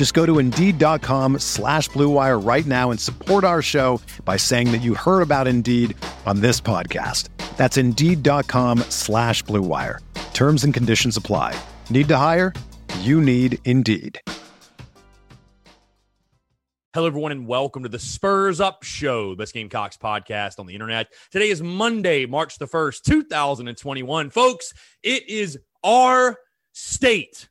Just go to Indeed.com slash BlueWire right now and support our show by saying that you heard about Indeed on this podcast. That's Indeed.com slash BlueWire. Terms and conditions apply. Need to hire? You need Indeed. Hello, everyone, and welcome to the Spurs Up Show, the best Gamecocks podcast on the internet. Today is Monday, March the 1st, 2021. Folks, it is our state.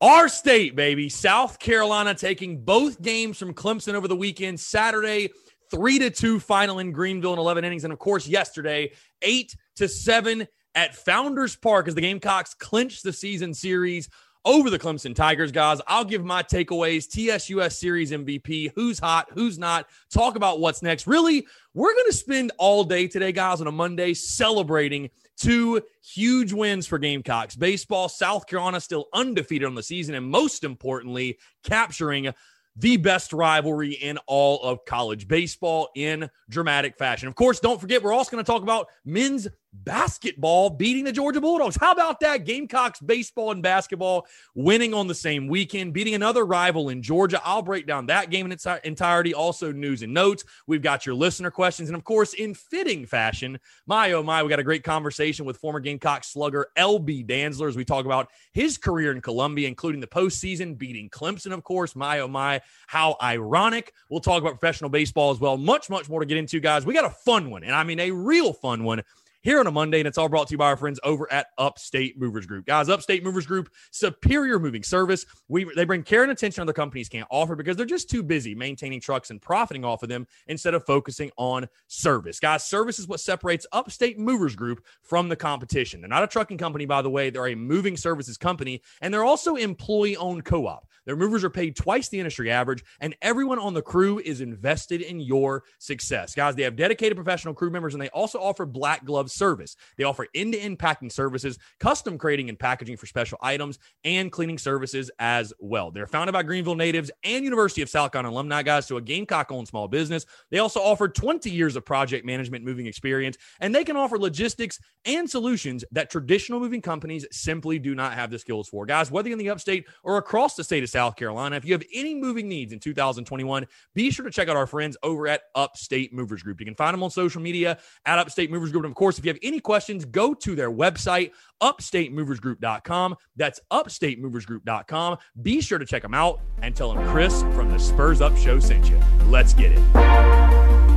Our state, baby. South Carolina taking both games from Clemson over the weekend. Saturday, three to two final in Greenville in 11 innings. And of course, yesterday, eight to seven at Founders Park as the Gamecocks clinched the season series over the Clemson Tigers, guys. I'll give my takeaways, TSUS Series MVP, who's hot, who's not, talk about what's next. Really, we're going to spend all day today, guys, on a Monday celebrating two huge wins for Gamecocks. Baseball, South Carolina still undefeated on the season, and most importantly, capturing the best rivalry in all of college baseball in dramatic fashion. Of course, don't forget, we're also going to talk about men's basketball beating the Georgia Bulldogs. How about that? Gamecocks baseball and basketball winning on the same weekend, beating another rival in Georgia. I'll break down that game in its entirety. Also, news and notes. We've got your listener questions. And of course, in fitting fashion, my oh my, we got a great conversation with former Gamecock slugger LB Dantzler as we talk about his career in Columbia, including the postseason, beating Clemson, of course. My oh my, how ironic. We'll talk about professional baseball as well. Much, much more to get into, guys. We got a fun one, and I mean a real fun one here on a Monday, and it's all brought to you by our friends over at Upstate Movers Group. Guys, Upstate Movers Group, superior moving service. We they bring care and attention other companies can't offer because they're just too busy maintaining trucks and profiting off of them instead of focusing on service. Guys, service is what separates Upstate Movers Group from the competition. They're not a trucking company, by the way. They're a moving services company, and they're also employee-owned co-op. Their movers are paid twice the industry average, and everyone on the crew is invested in your success. Guys, they have dedicated professional crew members, and they also offer black glove service. They offer end to end packing services, custom crating and packaging for special items, and cleaning services as well. They're founded by Greenville natives and University of South Carolina alumni, guys, so a Gamecock owned small business. They also offer 20 years of project management moving experience, and they can offer logistics and solutions that traditional moving companies simply do not have the skills for. Guys, whether in the upstate or across the state of South Carolina, if you have any moving needs in 2021, be sure to check out our friends over at Upstate Movers Group. You can find them on social media at Upstate Movers Group. And of course, if you have any questions, go to their website, upstatemoversgroup.com. That's upstatemoversgroup.com. Be sure to check them out and tell them Chris from the Spurs Up Show sent you. Let's get it.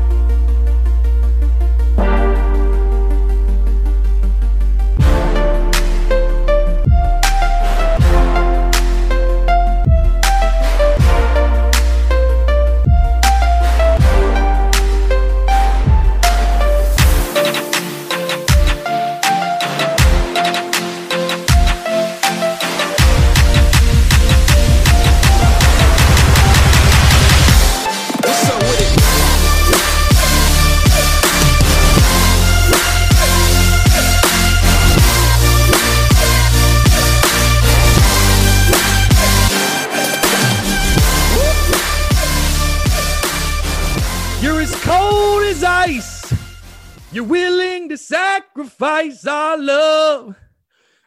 Sacrifice our love.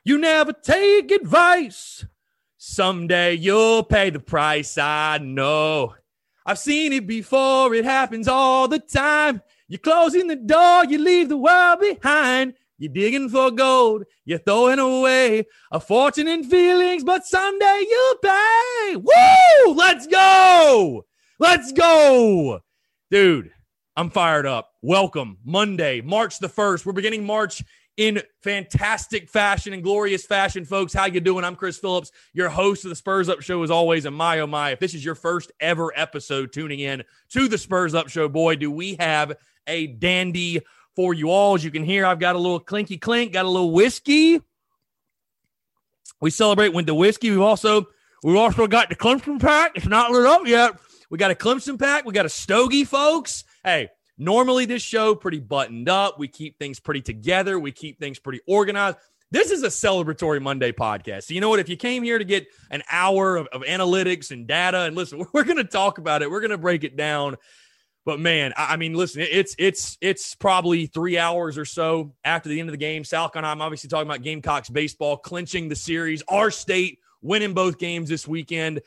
You never take advice. Someday you'll pay the price. I know. I've seen it before. It happens all the time. You're closing the door. You leave the world behind. You're digging for gold. You're throwing away a fortune in feelings, but someday you'll pay. Woo! Let's go. Let's go. Dude, I'm fired up. Welcome. Monday, March the 1st. We're beginning March in fantastic fashion and glorious fashion, folks. How you doing? I'm Chris Phillips, your host of the Spurs Up Show, as always. And my oh my, if this is your first ever episode tuning in to the Spurs Up Show, boy, do we have a dandy for you all. As you can hear, I've got a little clinky clink, got a little whiskey. We celebrate with the whiskey. We've also we've also got the Clemson pack. It's not lit up yet. We got a Clemson pack. We got a Stogie, folks. Hey, Normally, this show pretty buttoned up. We keep things pretty together. We keep things pretty organized. This is a celebratory Monday podcast. So, you know what? If you came here to get an hour of, of analytics and data, and listen, we're going to talk about it, we're going to break it down. But man, I, I mean, listen, it's it's it's probably three hours or so after the end of the game. Carolina, I'm obviously talking about Gamecocks baseball, clinching the series. Our state winning both games this weekend.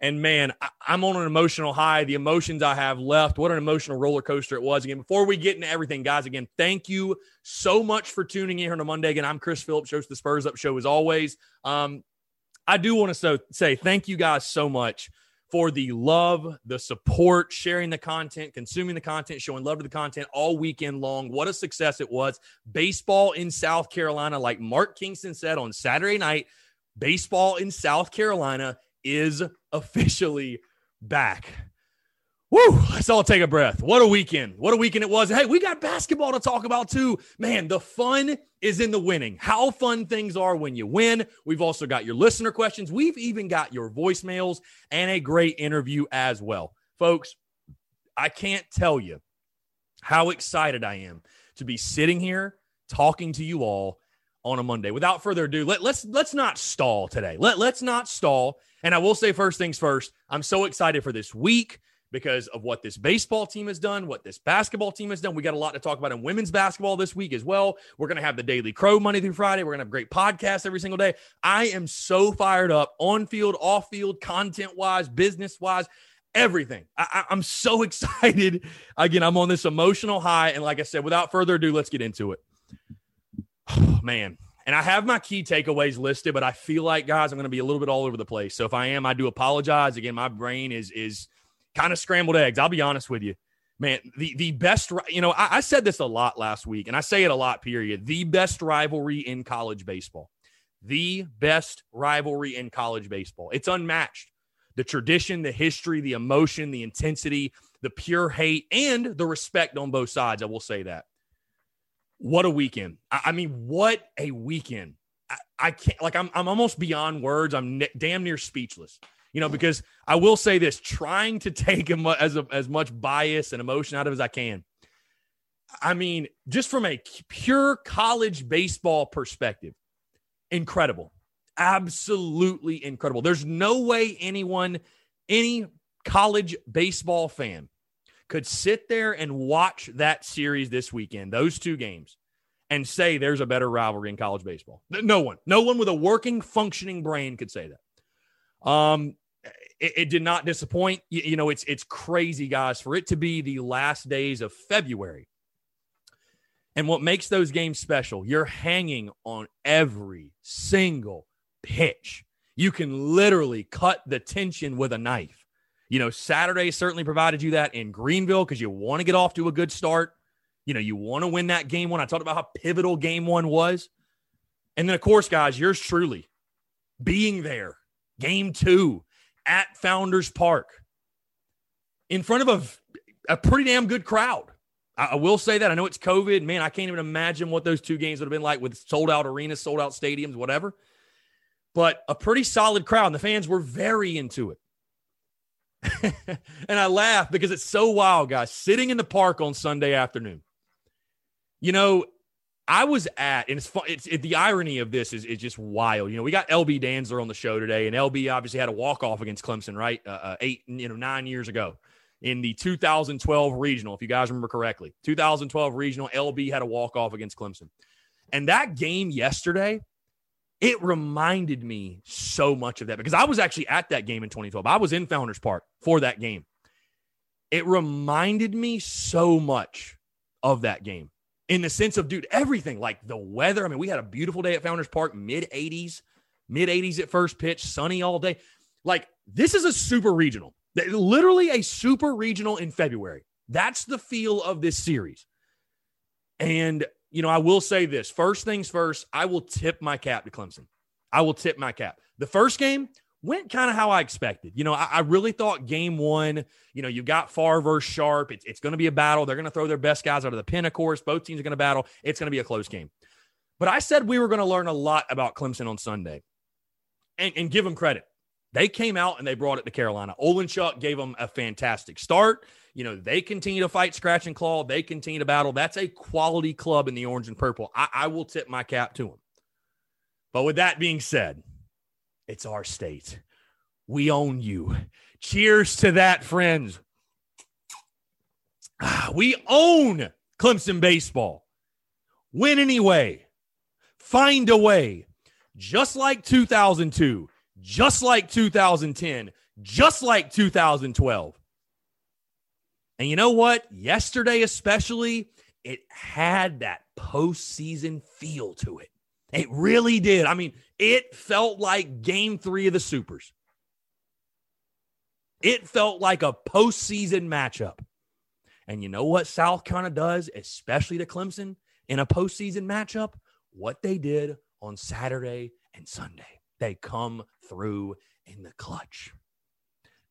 And man, I, am on an emotional high. The emotions I have left, what an emotional roller coaster it was. Again, before we get into everything, guys, again, thank you so much for tuning in here on a Monday. Again, I'm Chris Phillips, host the Spurs Up Show as always. Um, I do want to so, say thank you guys so much for the love, the support, sharing the content, consuming the content, showing love to the content all weekend long. What a success it was. Baseball in South Carolina, like Mark Kingston said on Saturday night, baseball in South Carolina is officially back. Woo, let's all take a breath. What a weekend. What a weekend it was. Hey, we got basketball to talk about too. Man, the fun is in the winning. How fun things are when you win. We've also got your listener questions. We've even got your voicemails and a great interview as well. Folks, I can't tell you how excited I am to be sitting here talking to you all on a Monday. Without further ado, let, let's let's not stall today. Let let's not stall. And I will say first things first. I'm so excited for this week because of what this baseball team has done, what this basketball team has done. We got a lot to talk about in women's basketball this week as well. We're going to have the Daily Crow Monday through Friday. We're going to have great podcasts every single day. I am so fired up on field, off field, content wise, business wise everything. I, am so excited. Again, I'm on this emotional high. And like I said, without further ado, let's get into it. man. And I have my key takeaways listed, but I feel like guys, I'm going to be a little bit all over the place. So if I am, I do apologize. Again, my brain is is kind of scrambled eggs. I'll be honest with you, man. The the best, you know, I, I said this a lot last week, and I say it a lot. Period. The best rivalry in college baseball. The best rivalry in college baseball. It's unmatched. The tradition, the history, the emotion, the intensity, the pure hate, and the respect on both sides. I will say that. What a weekend. I, I mean, what a weekend. I, I, can't, like, I'm, I'm almost beyond words. I'm ne- damn near speechless, you know, because I will say this trying to take as, a, as much bias and emotion out of as I can. I mean, just from a pure college baseball perspective, incredible. Absolutely incredible. There's no way anyone, any college baseball fan could sit there and watch that series this weekend, those two games, and say there's a better rivalry in college baseball. No one, no one with a working, functioning brain could say that. Um, it, it did not disappoint. You, you know, it's it's crazy, guys, for it to be the last days of February. And what makes those games special, you're hanging on every single pitch. You can literally cut the tension with a knife. You know, Saturday certainly provided you that in Greenville because you want to get off to a good start. You know, you want to win that game one. I talked about how pivotal game one was. And then, of course, guys, yours truly being there, game two at Founders Park in front of a, a pretty damn good crowd. I, I will say that. I know it's COVID. Man, I can't even imagine what those two games would have been like with sold out arenas, sold out stadiums, whatever. But a pretty solid crowd. And the fans were very into it. and I laugh because it's so wild, guys. Sitting in the park on Sunday afternoon. You know, I was at, and it's fun. It's it, the irony of this is, is just wild. You know, we got LB Dantzler on the show today, and LB obviously had a walk off against Clemson, right? Uh, uh, eight, you know, nine years ago in the 2012 regional, if you guys remember correctly. 2012 regional, LB had a walk off against Clemson. And that game yesterday, it reminded me so much of that because I was actually at that game in 2012. I was in Founders Park for that game. It reminded me so much of that game in the sense of, dude, everything like the weather. I mean, we had a beautiful day at Founders Park, mid 80s, mid 80s at first pitch, sunny all day. Like, this is a super regional, literally a super regional in February. That's the feel of this series. And you know, I will say this first things first, I will tip my cap to Clemson. I will tip my cap. The first game went kind of how I expected. You know, I, I, really thought game one, you know, you got Farr versus Sharpe. It's, it's going to be a battle. They're going to throw their best guys out of the pin, of course. Both teams are going to battle. It's going to be a close game. But I said we were going to learn a lot about Clemson on Sunday and, and give them credit. They came out and they brought it to Carolina. Olenchuk gave them a fantastic start. You know, they continue to fight scratch and claw. They continue to battle. That's a quality club in the orange and purple. I, I will tip my cap to them. But with that being said, it's our state. We own you. Cheers to that, friends. Ah, we own Clemson baseball. Win anyway. Find a way. Just like 2002, just like 2010, just like 2012. And you know what? Yesterday, especially, it had that postseason feel to it. It really did. I mean, it felt like game three of the Supers. It felt like a postseason matchup. And you know what South Carolina does, especially to Clemson in a postseason matchup? What they did on Saturday and Sunday. They come through in the clutch.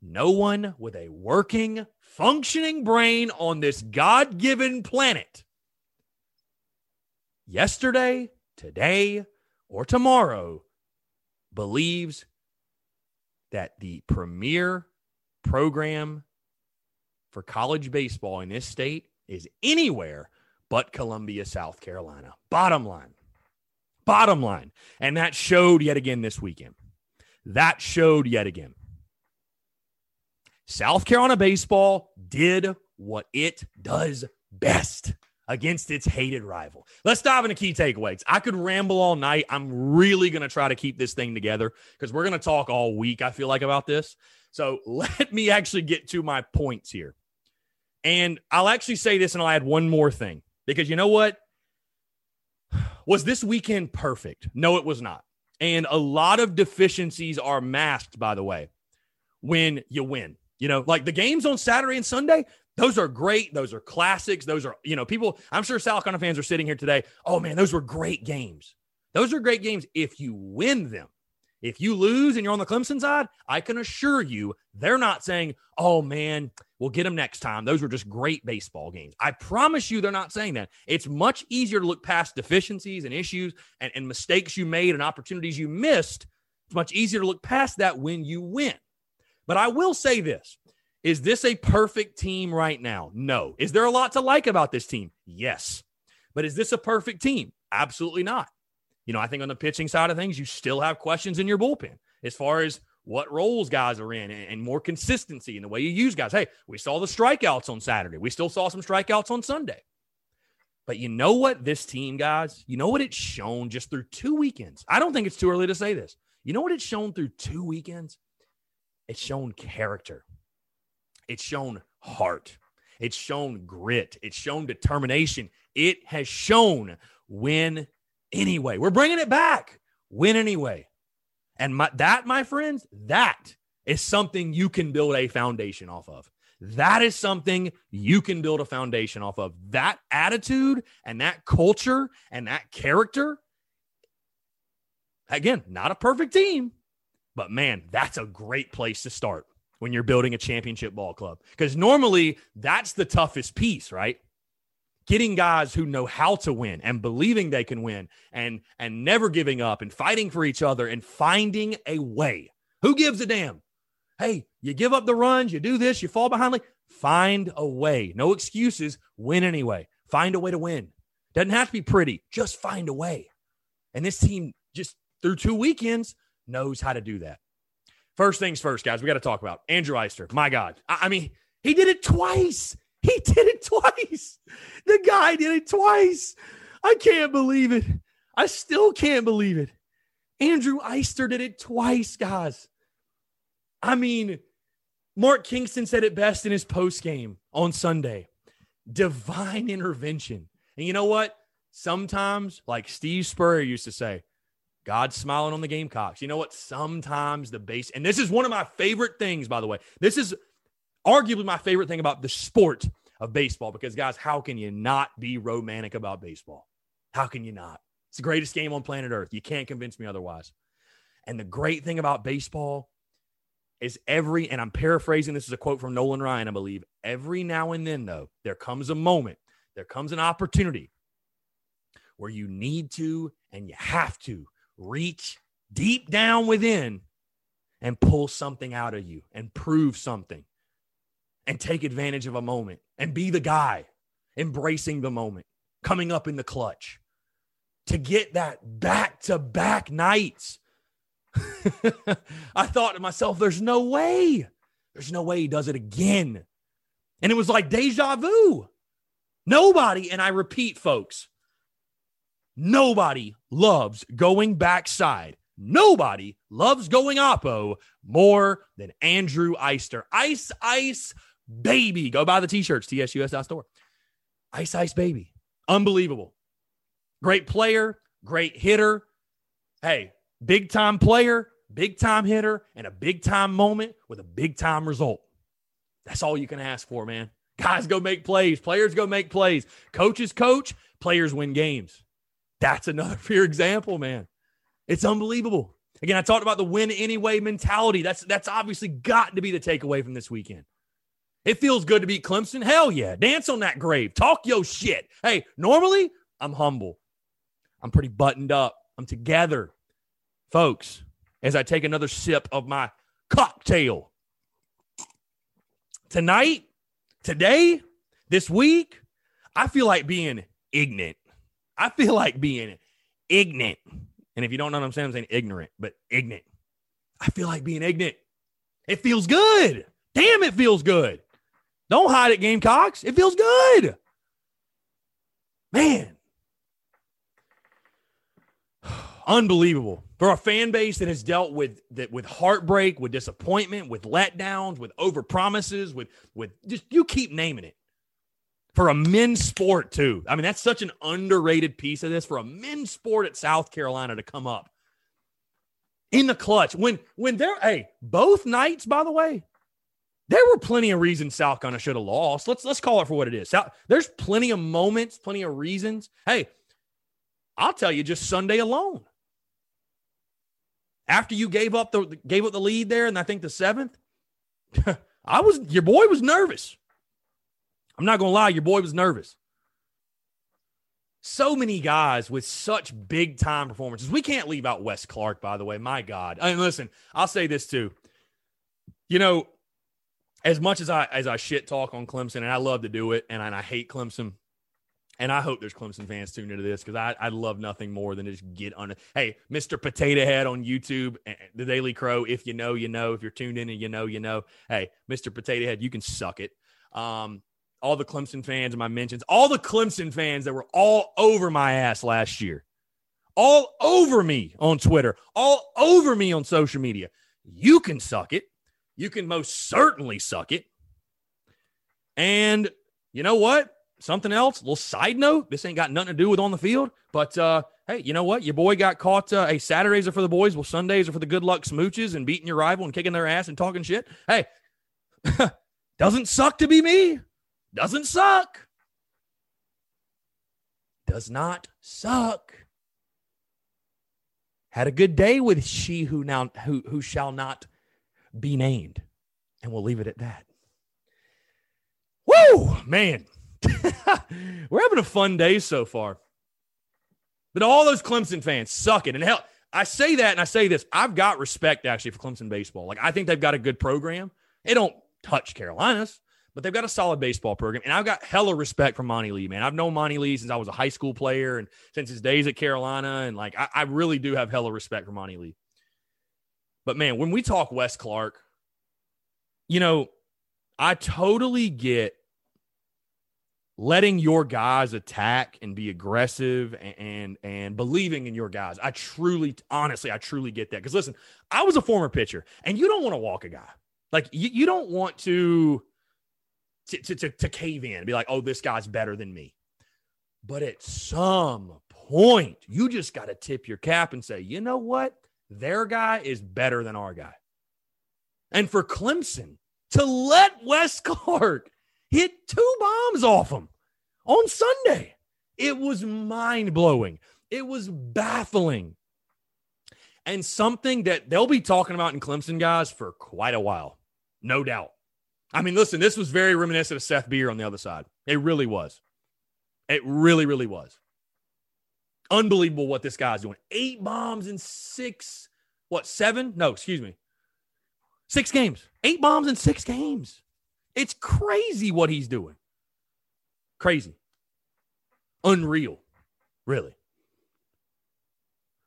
No one with a working, functioning brain on this God given planet yesterday, today, or tomorrow believes that the premier program for college baseball in this state is anywhere but Columbia, South Carolina. Bottom line. Bottom line. And that showed yet again this weekend. That showed yet again. South Carolina baseball did what it does best against its hated rival. Let's dive into key takeaways. I could ramble all night. I'm really going to try to keep this thing together because we're going to talk all week, I feel like, about this. So let me actually get to my points here. And I'll actually say this and I'll add one more thing because you know what? Was this weekend perfect? No, it was not. And a lot of deficiencies are masked, by the way, when you win. You know, like the games on Saturday and Sunday, those are great. Those are classics. Those are, you know, people, I'm sure Carolina fans are sitting here today. Oh, man, those were great games. Those are great games if you win them. If you lose and you're on the Clemson side, I can assure you they're not saying, oh man, we'll get them next time. Those were just great baseball games. I promise you they're not saying that. It's much easier to look past deficiencies and issues and, and mistakes you made and opportunities you missed. It's much easier to look past that when you win. But I will say this is this a perfect team right now? No. Is there a lot to like about this team? Yes. But is this a perfect team? Absolutely not. You know, I think on the pitching side of things, you still have questions in your bullpen as far as what roles guys are in and, more consistency in the way you use guys. Hey, we saw the strikeouts on Saturday. We still saw some strikeouts on Sunday. But you know what, this team, guys, you know what it's shown just through two weekends? I don't think it's too early to say this. You know what it's shown through two weekends? It's shown character, it's shown heart, it's shown grit, it's shown determination. It has shown win anyway. We're bringing it back. Win anyway. And my, that, my friends, that is something you can build a foundation off of. That is something you can build a foundation off of. That attitude and that culture and that character. Again, not a perfect team, but man, that's a great place to start when you're building a championship ball club. Because normally that's the toughest piece, right? getting guys who know how to win and believing they can win and and never giving up and fighting for each other and finding a way. Who gives a damn? Hey, you give up the runs, you do this, you fall behind. Like, find a way. No excuses. Win anyway. Find a way to win. Doesn't have to be pretty. Just find a way. And this team, just through two weekends, knows how to do that. First things first, guys, we got to talk about Andrew Eyster. My God. I, I mean, he did it twice. He did it twice. The guy did it twice. I can't believe it. I still can't believe it. Andrew Eyster did it twice, guys. I mean, Mark Kingston said it best in his post game on Sunday divine intervention. And you know what? Sometimes, like Steve Spurrier used to say, God's smiling on the Gamecocks. You know what? Sometimes the base, and this is one of my favorite things, by the way. This is arguably my favorite thing about the sport of baseball because, guys, how can you not be romantic about baseball? How can you not? It's the greatest game on planet Earth. You can't convince me otherwise. And the great thing about baseball is every, and I'm paraphrasing, this is a quote from Nolan Ryan, I believe. Every now and then, though, there comes a moment, there comes an opportunity where you need to and you have to reach deep down within and pull something out of you and prove something and take advantage of a moment and be the guy embracing the moment, coming up in the clutch to get that back to back nights. I thought to myself, there's no way. There's no way he does it again. And it was like deja vu. Nobody, and I repeat, folks, nobody loves going backside. Nobody loves going oppo more than Andrew Eyster. Ice, ice, baby. Go buy the t shirts, tsus.store. Ice Ice Baby. Unbelievable. Great player, great hitter. Hey, big time player, big time hitter, and a big time moment with a big time result. That's all you can ask for, man. Guys go make plays, players go make plays. Coaches coach, players win games. That's another pure example, man. It's unbelievable. Again, I talked about the win anyway mentality. That's that's obviously got to be the takeaway from this weekend. It feels good to beat Clemson. Hell yeah. Dance on that grave. Talk yo shit. Hey, normally I'm humble. I'm pretty buttoned up. I'm together. Folks, as I take another sip of my cocktail. Tonight, today, this week, I feel like being ignorant. I feel like being ignorant. And if you don't know what I'm saying, I'm saying ignorant, but ignorant. I feel like being ignorant. It feels good. Damn, it feels good. Don't hide it, Gamecocks. It feels good. Man. Unbelievable. For a fan base that has dealt with that with heartbreak, with disappointment, with letdowns, with overpromises, with with just you keep naming it. For a men's sport, too. I mean, that's such an underrated piece of this for a men's sport at South Carolina to come up in the clutch. When when they're hey, both nights, by the way, there were plenty of reasons South Carolina should have lost. Let's let's call it for what it is. South, there's plenty of moments, plenty of reasons. Hey, I'll tell you, just Sunday alone. After you gave up the gave up the lead there, and I think the seventh, I was your boy was nervous. I'm not gonna lie, your boy was nervous. So many guys with such big time performances. We can't leave out Wes Clark, by the way. My God. I mean, listen, I'll say this too. You know, as much as I as I shit talk on Clemson, and I love to do it, and I, and I hate Clemson, and I hope there's Clemson fans tuned into this because I I love nothing more than just get on it. Hey, Mr. Potato Head on YouTube, eh, eh, the Daily Crow. If you know, you know. If you're tuned in and you know, you know. Hey, Mr. Potato Head, you can suck it. Um, all the Clemson fans and my mentions, all the Clemson fans that were all over my ass last year, all over me on Twitter, all over me on social media. You can suck it you can most certainly suck it. And you know what? Something else, little side note. This ain't got nothing to do with on the field, but uh, hey, you know what? Your boy got caught. Uh, hey, Saturdays are for the boys. Well, Sundays are for the good luck smooches and beating your rival and kicking their ass and talking shit. Hey, doesn't suck to be me. Doesn't suck. Does not suck. Had a good day with she who now who who shall not be named. And we'll leave it at that. Woo, man. We're having a fun day so far. But all those Clemson fans suck it. And hell, I say that and I say this. I've got respect actually for Clemson baseball. Like I think they've got a good program. They don't touch Carolinas, but they've got a solid baseball program. And I've got hella respect for Monty Lee, man. I've known Monty Lee since I was a high school player and since his days at Carolina. And like I, I really do have hella respect for Monty Lee. But man, when we talk Wes Clark, you know, I totally get letting your guys attack and be aggressive and, and and, believing in your guys. I truly, honestly, I truly get that. Because listen, I was a former pitcher, and you don't want to walk a guy. Like you, you don't want to to, to to to cave in and be like, oh, this guy's better than me. But at some point, you just got to tip your cap and say, you know what? their guy is better than our guy. And for Clemson to let Wes Clark hit two bombs off him on Sunday, It was mind blowing. It was baffling. And something that they'll be talking about in Clemson, guys, for quite a while. No doubt. I mean, listen, this was very reminiscent of Seth Beer on the other side. It really was. It really, really was. Unbelievable what this guy's doing. Eight bombs in six, what, seven? No, excuse me. Six games. Eight bombs in six games. It's crazy what he's doing. Crazy. Unreal. Really.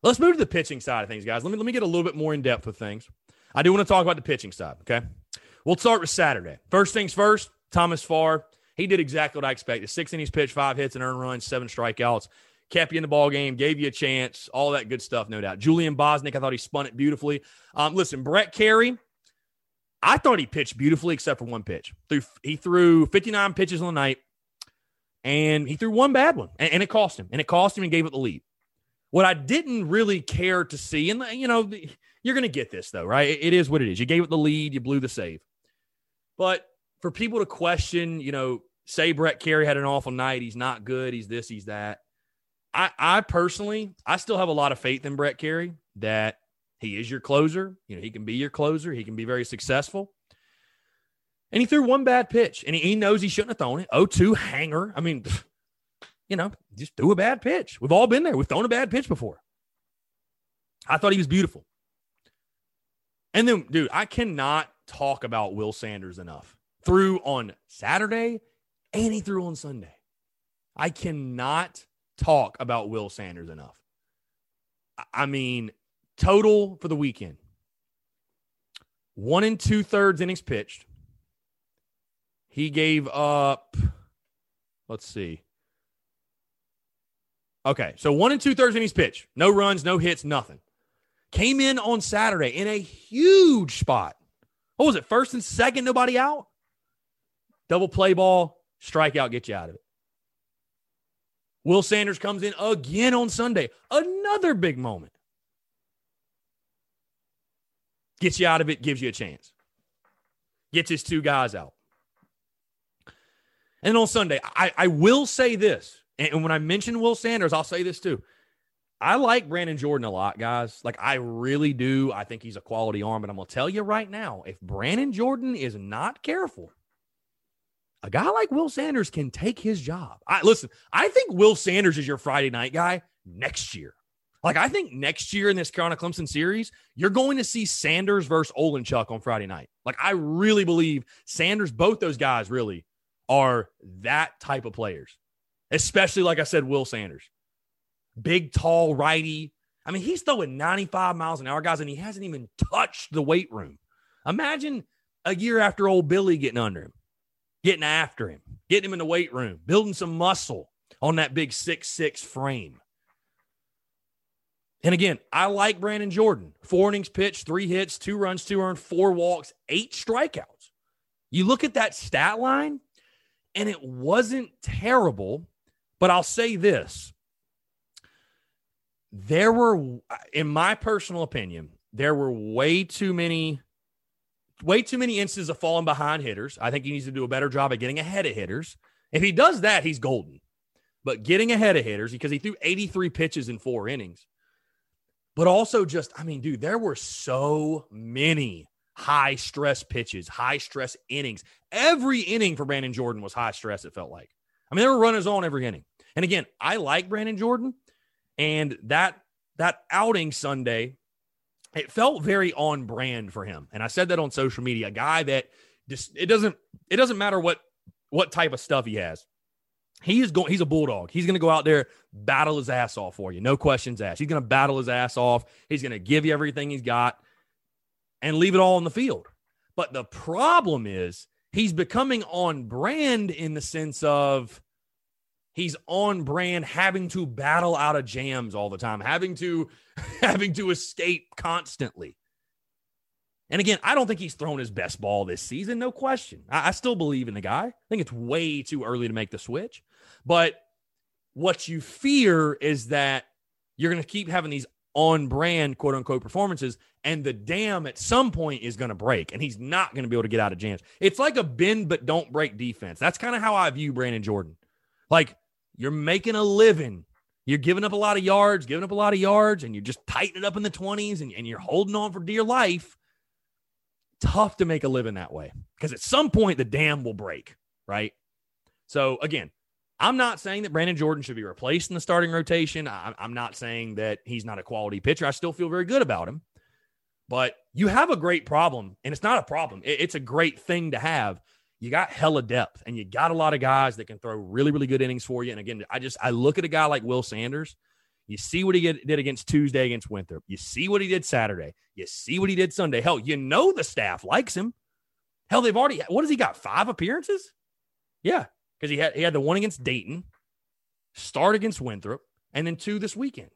Let's move to the pitching side of things, guys. Let me let me get a little bit more in depth with things. I do want to talk about the pitching side, okay? We'll start with Saturday. First things first, Thomas Farr. He did exactly what I expected. Six innings pitched, five hits, and earned runs, seven strikeouts. Kept you in the ball game, gave you a chance, all that good stuff, no doubt. Julian Bosnic, I thought he spun it beautifully. Um, listen, Brett Kerry, I thought he pitched beautifully except for one pitch. He threw 59 pitches on the night, and he threw one bad one, and, it cost him. And it cost him and gave up the lead. What I didn't really care to see, and you know, you're going to get this though, right? It is what it is. You gave it the lead, you blew the save. But for people to question, you know, say Brett Kerry had an awful night, he's not good, he's this, he's that. I, I personally, I still have a lot of faith in Brett Kerry that he is your closer. You know, he can be your closer. He can be very successful. And he threw one bad pitch, and he, knows he shouldn't have thrown it. 0-2 hanger. I mean, you know, just threw a bad pitch. We've all been there. We've thrown a bad pitch before. I thought he was beautiful. And then, dude, I cannot talk about Will Sanders enough. Threw on Saturday and he threw on Sunday. I cannot talk about Will Sanders enough. I mean, total for the weekend one and two thirds innings pitched. He gave up, let's see. Okay, so one and two thirds innings pitched. No runs, no hits, nothing. Came in on Saturday in a huge spot. What was it? First and second, nobody out? Double play ball, strikeout, get you out of it. Will Sanders comes in again on Sunday. Another big moment. Gets you out of it, gives you a chance. Gets his two guys out. And on Sunday, I, I will say this. And when I mention Will Sanders, I'll say this too. I like Brandon Jordan a lot, guys. Like, I really do. I think he's a quality arm. But I'm going to tell you right now if Brandon Jordan is not careful, a guy like Will Sanders can take his job. I listen, I think Will Sanders is your Friday night guy next year. Like, I think next year in this Carolina Clemson series, you're going to see Sanders versus Olenchuk on Friday night. Like, I really believe Sanders, both those guys really are that type of players, especially, like I said, Will Sanders big, tall righty. I mean, he's throwing 95 miles an hour, guys, and he hasn't even touched the weight room. Imagine a year after old Billy getting under him, getting after him, getting him in the weight room, building some muscle on that big six six frame. And again, I like Brandon Jordan. Four innings pitched, three hits, two runs, two earned, four walks, eight strikeouts. You look at that stat line, and it wasn't terrible. But I'll say this there were, in my personal opinion, there were way too many, way too many instances of falling behind hitters. I think he needs to do a better job at getting ahead of hitters. If he does that, he's golden. But getting ahead of hitters because he threw 83 pitches in four innings. But also just, I mean, dude, there were so many high stress pitches, high stress innings. Every inning for Brandon Jordan was high stress, it felt like. I mean, there were runners on every inning. And again, I like Brandon Jordan. And that that outing Sunday, it felt very on brand for him. And I said that on social media. A guy that just it doesn't it doesn't matter what what type of stuff he has. He is going. He's a bulldog. He's going to go out there, battle his ass off for you. No questions asked. He's going to battle his ass off. He's going to give you everything he's got, and leave it all on the field. But the problem is he's becoming on brand in the sense of he's on brand having to battle out of jams all the time having to having to escape constantly. And again i don't think he's thrown his best ball this season no question. I, I, still believe in the guy. I think it's way too early to make the switch. But what you fear is that you're going to keep having these on brand quote unquote performances and the dam at some point is going to break and he's not going to be able to get out of jams. It's like a bend but don't break defense. That's kind of how i view brandon jordan. Like you're making a living. You're giving up a lot of yards, giving up a lot of yards, and you're just tightening it up in the 20s and, and you're holding on for dear life. Tough to make a living that way because at some point the dam will break, right? So, again, I'm not saying that Brandon Jordan should be replaced in the starting rotation. I, I'm not saying that he's not a quality pitcher. I still feel very good about him. But you have a great problem, and it's not a problem. It's a great thing to have you got hella depth and you got a lot of guys that can throw really, really good innings for you. And again, I just I look at a guy like Will Sanders. You see what he did against Tuesday against Winthrop. You see what he did Saturday. You see what he did Sunday. Hell, you know the staff likes him. Hell, they've already what has he got? Five appearances? Yeah, because he had he had the one against Dayton, start against Winthrop, and then two this weekend.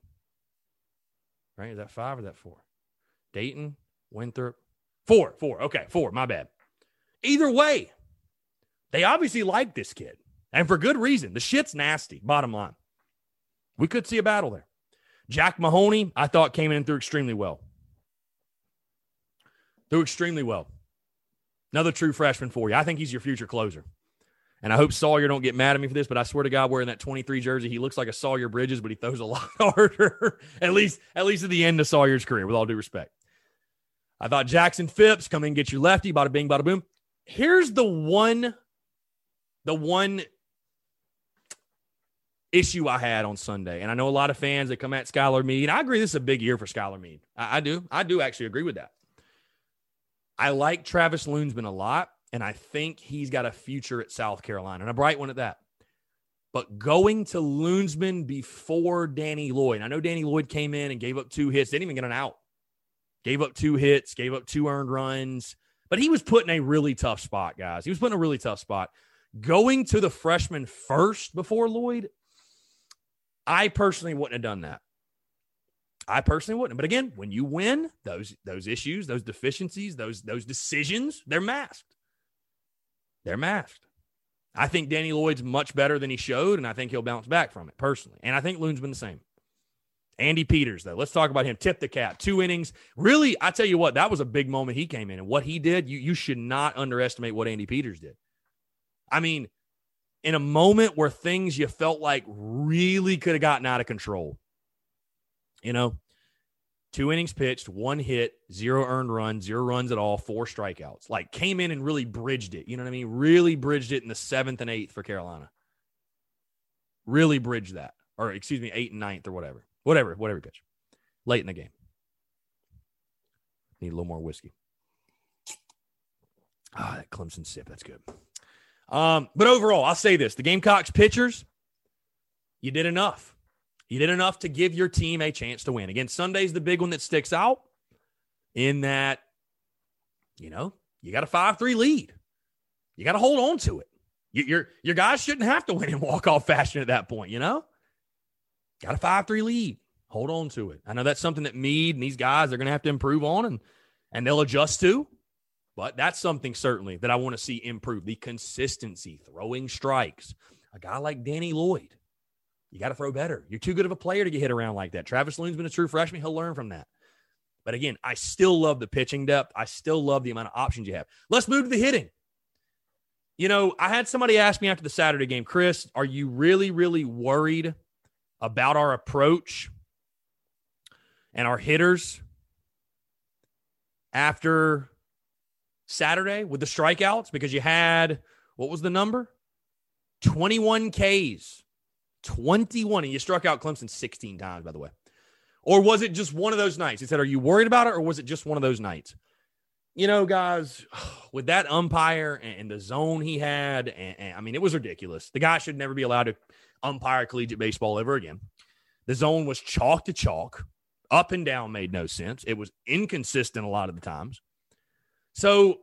Right? Is that five or that four? Dayton, Winthrop, four, four. Okay, four. My bad. Either way, they obviously like this kid, and for good reason. The shit's nasty, bottom line. We could see a battle there. Jack Mahoney, I thought came in and threw extremely well. Threw extremely well. Another true freshman for you. I think he's your future closer. And I hope Sawyer don't get mad at me for this, but I swear to God, wearing that 23 jersey, he looks like a Sawyer Bridges, but he throws a lot harder. at least, at least at the end of Sawyer's career, with all due respect. I thought Jackson Phipps come in get your lefty, bada bing, bada boom. Here's the one the one issue I had on Sunday, and I know a lot of fans that come at Skylar Meade. I agree this is a big year for Skylar Meade. I, I do. I do actually agree with that. I like Travis Luensmann a lot, and I think he's got a future at South Carolina, and a bright one at that. But going to Luensmann before Danny Lloyd, I know Danny Lloyd came in and gave up two hits, didn't even get an out. Gave up two hits, gave up two earned runs, but he was put in a really tough spot, guys. He was put in a really tough spot. Going to the freshman first before Lloyd, I personally wouldn't have done that. I personally wouldn't. But again, when you win, those those issues, those deficiencies, those those decisions, they're masked. They're masked. I think Danny Lloyd's much better than he showed, and I think he'll bounce back from it personally. And I think Luensmann the same. Andy Peters, though, let's talk about him. Tip the cap, two innings. Really, I tell you what, that was a big moment he came in, and what he did, you you should not underestimate what Andy Peters did. I mean, in a moment where things you felt like really could have gotten out of control, you know, two innings pitched, one hit, zero earned runs, zero runs at all, four strikeouts. Like came in and really bridged it. You know what I mean? Really bridged it in the seventh and eighth for Carolina. Really bridged that. Or excuse me, eight and ninth or whatever. Whatever, whatever pitch. Late in the game. Need a little more whiskey. Ah, that Clemson sip. That's good. Um, but overall, I'll say this the Gamecocks pitchers, you did enough. You did enough to give your team a chance to win. Again, Sunday's the big one that sticks out in that, you know, you got a 5 3 lead. You got to hold on to it. You, your, your guys shouldn't have to win in walk off fashion at that point, you know? Got a 5 3 lead. Hold on to it. I know that's something that Meade and these guys are going to have to improve on and, and they'll adjust to. But that's something certainly that I want to see improve the consistency, throwing strikes. A guy like Danny Lloyd, you got to throw better. You're too good of a player to get hit around like that. Travis Luensmann a true freshman. He'll learn from that. But again, I still love the pitching depth. I still love the amount of options you have. Let's move to the hitting. You know, I had somebody ask me after the Saturday game, Chris, are you really, really worried about our approach and our hitters after Saturday with the strikeouts because you had what was the number? 21 Ks. 21. And you struck out Clemson 16 times, by the way. Or was it just one of those nights? He said, Are you worried about it? Or was it just one of those nights? You know, guys, with that umpire and the zone he had, and, and, I mean, it was ridiculous. The guy should never be allowed to umpire collegiate baseball ever again. The zone was chalk to chalk, up and down made no sense. It was inconsistent a lot of the times. So,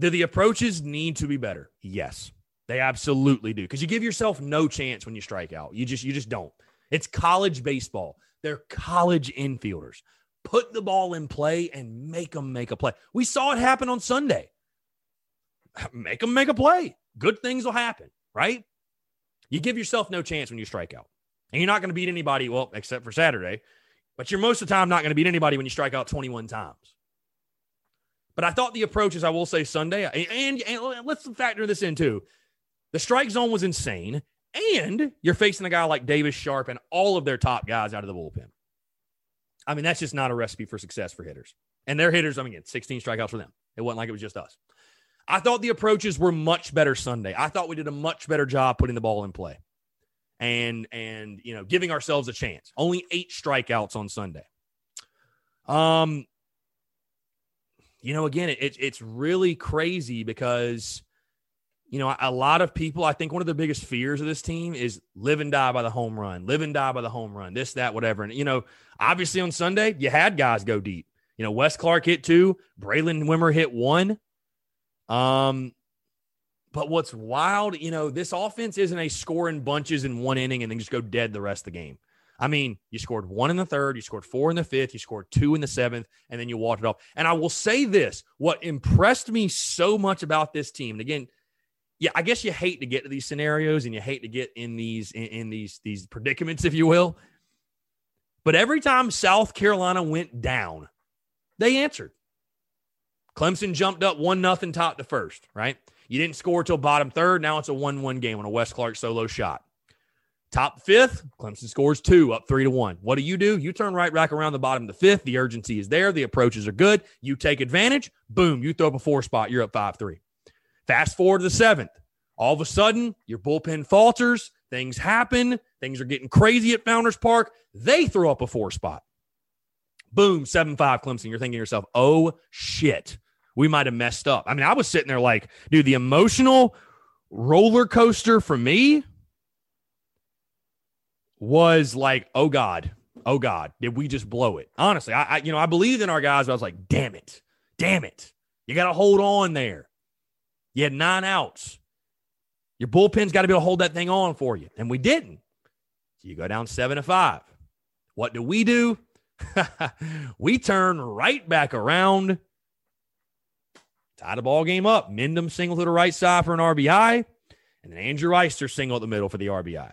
do the approaches need to be better? Yes, they absolutely do. Because you give yourself no chance when you strike out. You just you just don't. It's college baseball. They're college infielders. Put the ball in play and make them make a play. We saw it happen on Sunday. Make them make a play. Good things will happen, right? You give yourself no chance when you strike out. And you're not going to beat anybody, well, except for Saturday, but you're most of the time not going to beat anybody when you strike out 21 times. But I thought the approaches, I will say Sunday, and, and, let's factor this in too. The strike zone was insane. And you're facing a guy like Davis Sharpe and all of their top guys out of the bullpen. I mean, that's just not a recipe for success for hitters. And their hitters, I mean, 16 strikeouts for them. It wasn't like it was just us. I thought the approaches were much better Sunday. I thought we did a much better job putting the ball in play and and you know giving ourselves a chance. Only eight strikeouts on Sunday. Um, you know, again, it, it's really crazy because you know a lot of people. I think one of the biggest fears of this team is live and die by the home run, live and die by the home run, this, that, whatever. And you know, obviously on Sunday you had guys go deep. You know, Wes Clarke hit two, Braylen Wimmer hit one. Um, but what's wild, you know, this offense isn't a score in bunches in one inning and then just go dead the rest of the game. I mean, you scored one in the third, you scored four in the fifth, you scored two in the seventh, and then you walked it off. And I will say this what impressed me so much about this team, and again, yeah, I guess you hate to get to these scenarios and you hate to get in these in, in these these predicaments, if you will. But every time South Carolina went down, they answered. Clemson jumped up one nothing top to first, right? You didn't score till bottom third. Now it's a 1 1 game on a Wes Clarke solo shot. Top fifth, Clemson scores two, up three to one. What do you do? You turn right back around the bottom of the fifth. The urgency is there. The approaches are good. You take advantage. Boom, you throw up a four spot. You're up 5 3. Fast forward to the seventh. All of a sudden, your bullpen falters. Things happen. Things are getting crazy at Founders Park. They throw up a four spot. Boom, 7 5 Clemson. You're thinking to yourself, oh shit we might have messed up. I mean, I was sitting there like, dude, the emotional roller coaster for me was like, oh God, oh God, did we just blow it? Honestly, I, I you know, I believed in our guys, but I was like, damn it, damn it. You got to hold on there. You had nine outs. Your bullpen's got to be able to hold that thing on for you. And we didn't. So you go down seven to five. What do we do? we turn right back around tie the ball game up. Mendham single to the right side for an RBI, and then Andrew Eyster single at the middle for the RBI.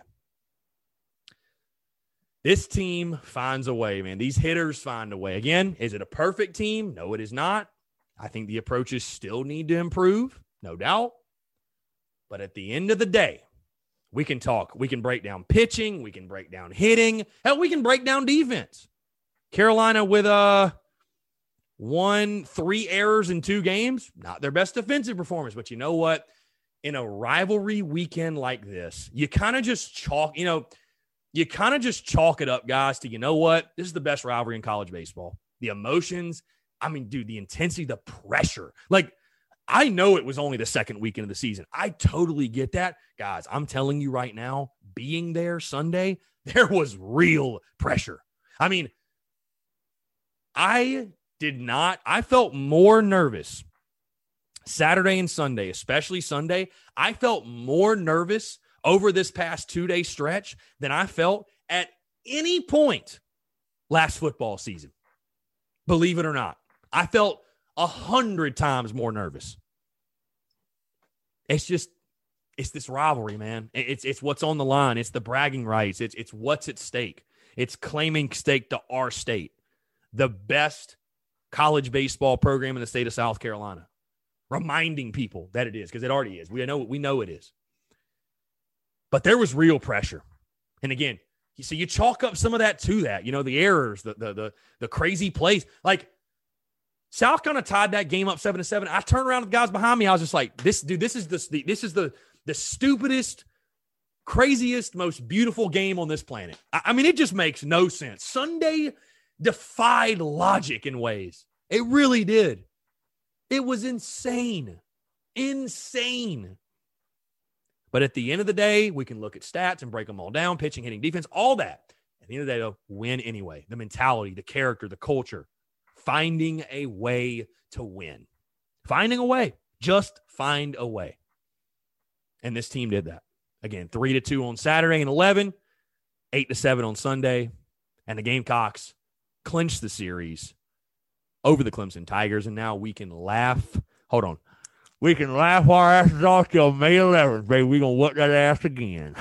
This team finds a way, man. These hitters find a way. Again, is it a perfect team? No, it is not. I think the approaches still need to improve, no doubt. But at the end of the day, we can talk. We can break down pitching. We can break down hitting. Hell, we can break down defense. Carolina with a uh, one, three errors in two games. Not their best defensive performance, but you know what? In a rivalry weekend like this, you kind of just chalk, you know, you kind of just chalk it up, guys, to you know what? This is the best rivalry in college baseball. The emotions, I mean, dude, the intensity, the pressure. Like, I know it was only the second weekend of the season. I totally get that. Guys, I'm telling you right now, being there Sunday, there was real pressure. I mean, I did not, I felt more nervous Saturday and Sunday, especially Sunday. I felt more nervous over this past two day stretch than I felt at any point last football season. Believe it or not, I felt a hundred times more nervous. It's just, it's this rivalry, man. It's it's what's on the line. It's the bragging rights. It's it's what's at stake. It's claiming stake to our state, the best college baseball program in the state of South Carolina, reminding people that it is because it already is. We know we know it is. But there was real pressure, and again, you see, you chalk up some of that to that. You know, the errors, the the the, the crazy plays, like. South Carolina tied that game up seven to seven. I turned around to the guys behind me. I was just like, "This dude, this is the this is the the stupidest, craziest, most beautiful game on this planet." I, I mean, it just makes no sense. Sunday defied logic in ways. It really did. It was insane. Insane. But at the end of the day, we can look at stats and break them all down pitching, hitting, defense, all that. At the end of the day, though, win anyway. The mentality, the character, the culture, finding a way to win. Finding a way. Just find a way. And this team did that. Again, three to two on Saturday and 11, eight to seven on Sunday. And the Gamecocks clinched the series over the Clemson Tigers, and now we can laugh. Hold on. We can laugh our asses off till May 11th, baby. We're going to whoop that ass again.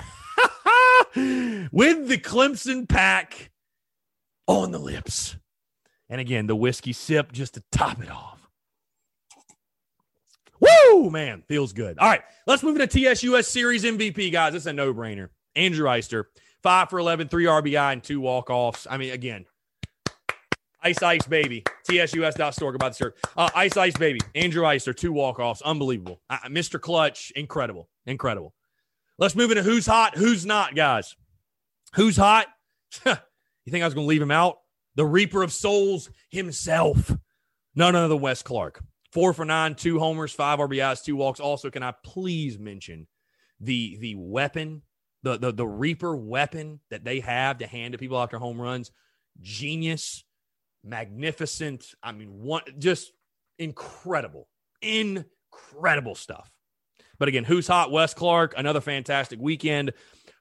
With the Clemson pack on the lips. And again, the whiskey sip just to top it off. Woo, man, feels good. All right, let's move into TSUS Series MVP, guys. It's a no brainer. Andrew Eyster, five for 11, three RBI, and two walk offs. I mean, again, Ice Ice Baby, TSUS.store about the shirt. Uh, Ice Ice Baby, Andrew Eyster, two walk offs. Unbelievable. Uh, Mr. Clutch, incredible. Incredible. Let's move into who's hot, who's not, guys. Who's hot? you think I was going to leave him out? The Reaper of Souls himself. None other than Wes Clarke. Four for nine, two homers, five RBIs, two walks. Also, can I please mention the the weapon, the the the Reaper weapon that they have to hand to people after home runs? Genius, magnificent. I mean, one just incredible, incredible stuff. But again, who's hot? Wes Clarke, another fantastic weekend.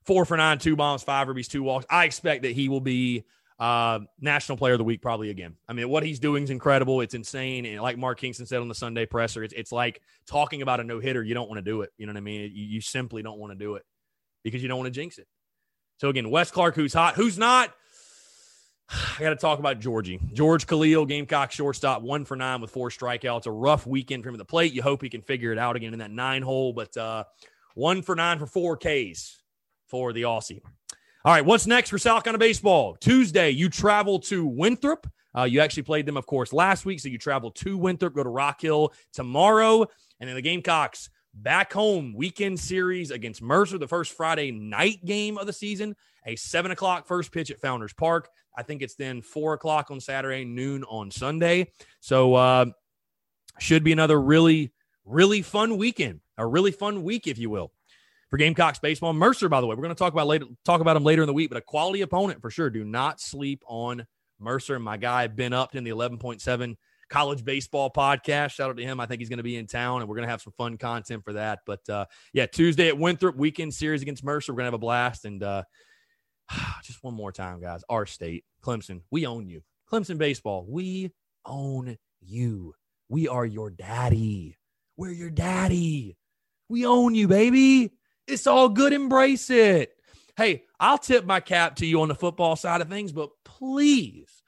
Four for nine, two bombs, five ribbies, two walks. I expect that he will be uh, National Player of the Week probably again. I mean, what he's doing is incredible. It's insane. And like Mark Kingston said on the Sunday presser, it's, it's like talking about a no hitter. You don't want to do it. You know what I mean? You, you simply don't want to do it because you don't want to jinx it. So again, Wes Clarke, who's hot, who's not. I got to talk about Georgie. George Callil, Gamecock shortstop, one for nine with four strikeouts. A rough weekend for him at the plate. You hope he can figure it out again in that nine hole, but uh, one for nine for four Ks for the Aussie. All right, what's next for South Carolina baseball? Tuesday, you travel to Winthrop. Uh, you actually played them, of course, last week, so you travel to Winthrop, go to Rock Hill tomorrow, and then the Gamecocks back home weekend series against Mercer, the first Friday night game of the season, a seven o'clock first pitch at Founders Park. I think it's then four o'clock on Saturday, noon on Sunday. So uh, should be another really, really fun weekend, a really fun week, if you will for Gamecocks baseball. Mercer, by the way, we're going to talk about later talk about him later in the week, but a quality opponent for sure. Do not sleep on Mercer. My guy Ben Upton, the 11.7 college baseball podcast. Shout out to him. I think he's going to be in town, and we're going to have some fun content for that. But uh, yeah, Tuesday at Winthrop weekend series against Mercer. We're going to have a blast. And uh, just one more time, guys. Our state, Clemson, we own you. Clemson baseball, we own you. We are your daddy. We're your daddy. We own you, baby. It's all good. Embrace it. Hey, I'll tip my cap to you on the football side of things, but please,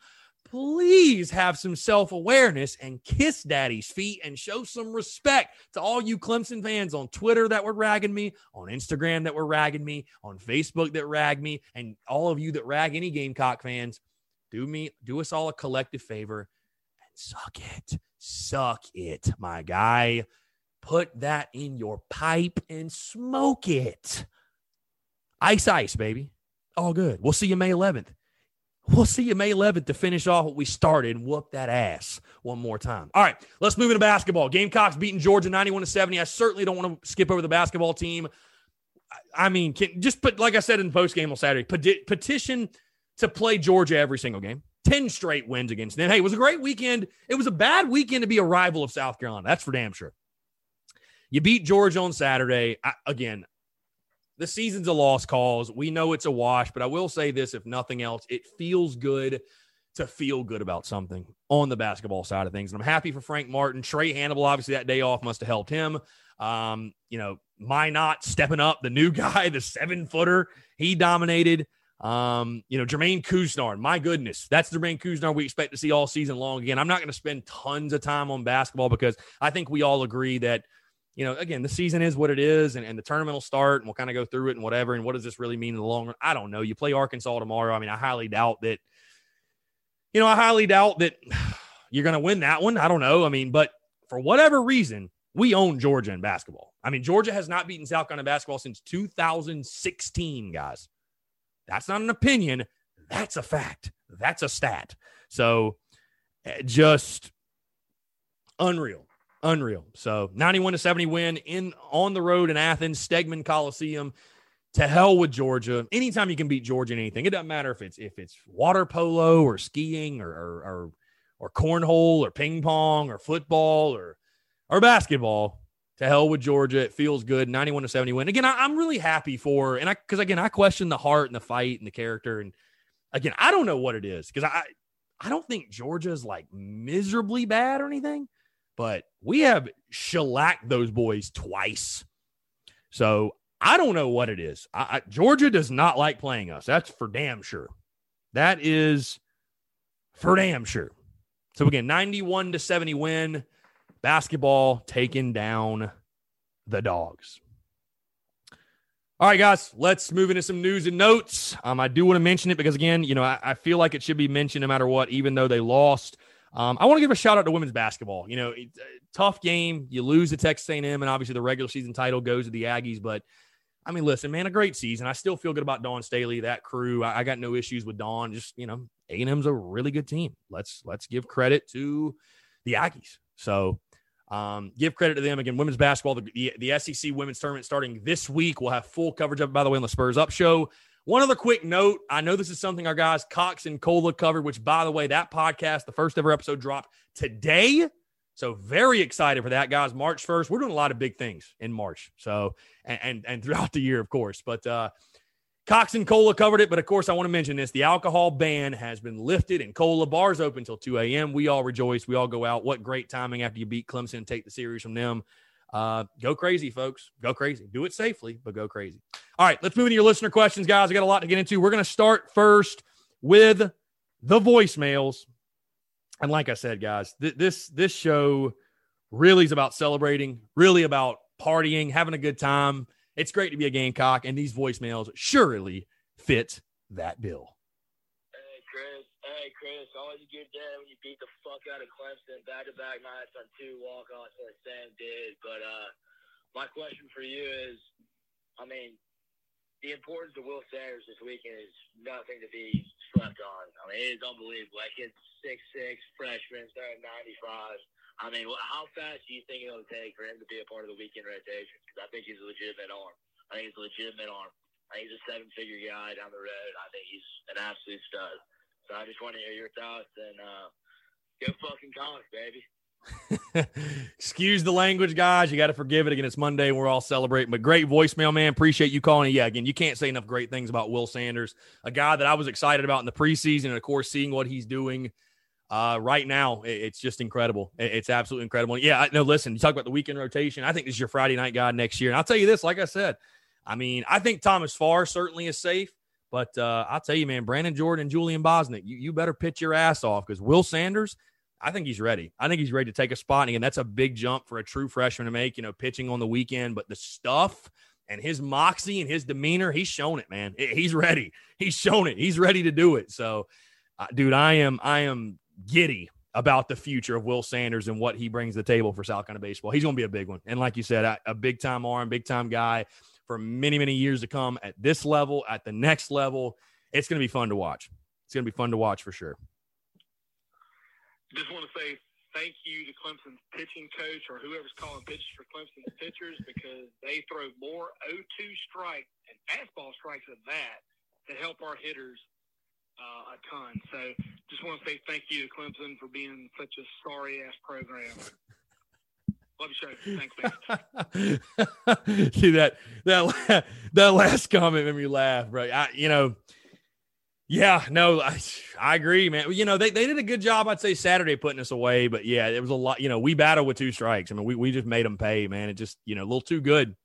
please have some self awareness and kiss daddy's feet and show some respect to all you Clemson fans on Twitter that were ragging me, on Instagram that were ragging me, on Facebook that ragged me, and all of you that rag any Gamecock fans. Do me, do us all a collective favor and suck it. Suck it, my guy. Put that in your pipe and smoke it. Ice, ice, baby. All good. We'll see you May 11th. We'll see you May 11th to finish off what we started and whoop that ass one more time. All right, let's move into basketball. Gamecocks beating Georgia 91 to 70. I certainly don't want to skip over the basketball team. I mean, can, just put, like I said in the post game on Saturday, petition to play Georgia every single game. 10 straight wins against them. Hey, it was a great weekend. It was a bad weekend to be a rival of South Carolina. That's for damn sure. You beat Georgia on Saturday. I, again, the season's a lost cause. We know it's a wash, but I will say this if nothing else, it feels good to feel good about something on the basketball side of things. And I'm happy for Frank Martin. Trae Hannibal, obviously, that day off must have helped him. Um, you know, my not stepping up, the new guy, the seven footer, he dominated. Um, you know, Jermaine Couisnard, my goodness, that's the Jermaine Couisnard we expect to see all season long. Again, I'm not going to spend tons of time on basketball because I think we all agree that you know, again, the season is what it is, and, and the tournament will start, and we'll kind of go through it and whatever. And what does this really mean in the long run? I don't know. You play Arkansas tomorrow. I mean, I highly doubt that. You know, I highly doubt that you're going to win that one. I don't know. I mean, but for whatever reason, we own Georgia in basketball. I mean, Georgia has not beaten South Carolina basketball since 2016, guys. That's not an opinion. That's a fact. That's a stat. So eh, just unreal unreal. So 91 to 70 win in on the road in Athens, Stegeman Coliseum. To hell with Georgia. Anytime you can beat Georgia in anything, it doesn't matter if it's if it's water polo or skiing or or or, or cornhole or ping pong or football or or basketball. To hell with Georgia. It feels good. 91 to 70 win. Again, I, am really happy for and I because again, I question the heart and the fight and the character. And again, I don't know what it is because I I don't think Georgia's like miserably bad or anything but we have shellacked those boys twice. So I don't know what it is. I, I, Georgia does not like playing us. That's for damn sure. That is for damn sure. So again, 91 to 70 win. basketball taking down the dogs. All right, guys, let's move into some news and notes. Um, I do want to mention it because, again, you know, I, I, feel like it should be mentioned no matter what, even though they lost. Um, I want to give a shout out to women's basketball. You know, tough game. You lose to Texas A&M, and obviously the regular season title goes to the Aggies. But I mean, listen, man, a great season. I still feel good about Dawn Staley, that crew. I, I got no issues with Dawn. Just you know, A&M's a really good team. Let's let's give credit to the Aggies. So um, give credit to them again. Women's basketball, the, the, the, SEC women's tournament starting this week. We'll have full coverage of it, by the way, on the Spurs Up Show. One other quick note I know this is something our guys Cox and Cola covered, which, by the way, that podcast, the first ever episode dropped today. So very excited for that, guys. March 1st. We're doing a lot of big things in March. So, and, and, and throughout the year, of course. But, uh, Cox and Cola covered it, but of course, I want to mention this. The alcohol ban has been lifted and Cola bars open until 2 a.m. We all rejoice. We all go out. What great timing after you beat Clemson and take the series from them. Uh, go crazy, folks. Go crazy. Do it safely, but go crazy. All right, let's move into your listener questions, guys. I got a lot to get into. We're going to start first with the voicemails. And like I said, guys, th- this this show really is about celebrating, really about partying, having a good time. It's great to be a Gamecock, and these voicemails surely fit that bill. Hey, Chris. Hey, Chris. Always a good day when you beat the fuck out of Clemson back to back nights on two walk offs like Sam did. But uh, my question for you is I mean, the importance of Will Sanders this weekend is nothing to be slept on. I mean, it is unbelievable. That kid's six six freshman, starting ninety five. I mean, how fast do you think it'll take for him to be a part of the weekend rotation? Because I think he's a legitimate arm. I think he's a legitimate arm. I think he's a seven-figure guy down the road. I think he's an absolute stud. So I just want to hear your thoughts and uh, go fucking Cox, baby. Excuse the language, guys. You got to forgive it. Again, it's Monday. We're all celebrating. But great voicemail, man. Appreciate you calling. Yeah, again, you can't say enough great things about Will Sanders, a guy that I was excited about in the preseason, and of course, seeing what he's doing uh, right now, it's just incredible. It's absolutely incredible. Yeah, no, listen, you talk about the weekend rotation. I think this is your Friday night guy next year. And I'll tell you this, like I said, I mean, I think Thomas Farr certainly is safe. But uh, I'll tell you, man, Brandon Jordan and Julian Bosnic, you, you better pitch your ass off because Will Sanders, I think he's ready. I think he's ready to take a spot. And again, that's a big jump for a true freshman to make, you know, pitching on the weekend. But the stuff and his moxie and his demeanor, he's shown it, man. He's ready. He's shown it. He's ready to do it. So, uh, dude, I am, I am giddy about the future of Will Sanders and what he brings to the table for South Carolina baseball. He's going to be a big one. And like you said, a, a big time arm, big time guy for many, many years to come at this level, at the next level. It's going to be fun to watch. It's going to be fun to watch for sure. Just want to say thank you to Clemson's pitching coach or whoever's calling pitches for Clemson's pitchers because they throw more 0-2 strikes and fastball strikes than that to help our hitters uh, a ton. So just want to say thank you to Clemson for being such a sorry ass program. Love your show. Thanks, man. See that that that last comment made me laugh, bro. I, you know, yeah, no, I, I agree, man. You know, they, they did a good job, I'd say, Saturday putting us away, but yeah, it was a lot. You know, we battled with two strikes. I mean, we, we just made them pay, man. It just, you know, a little too good.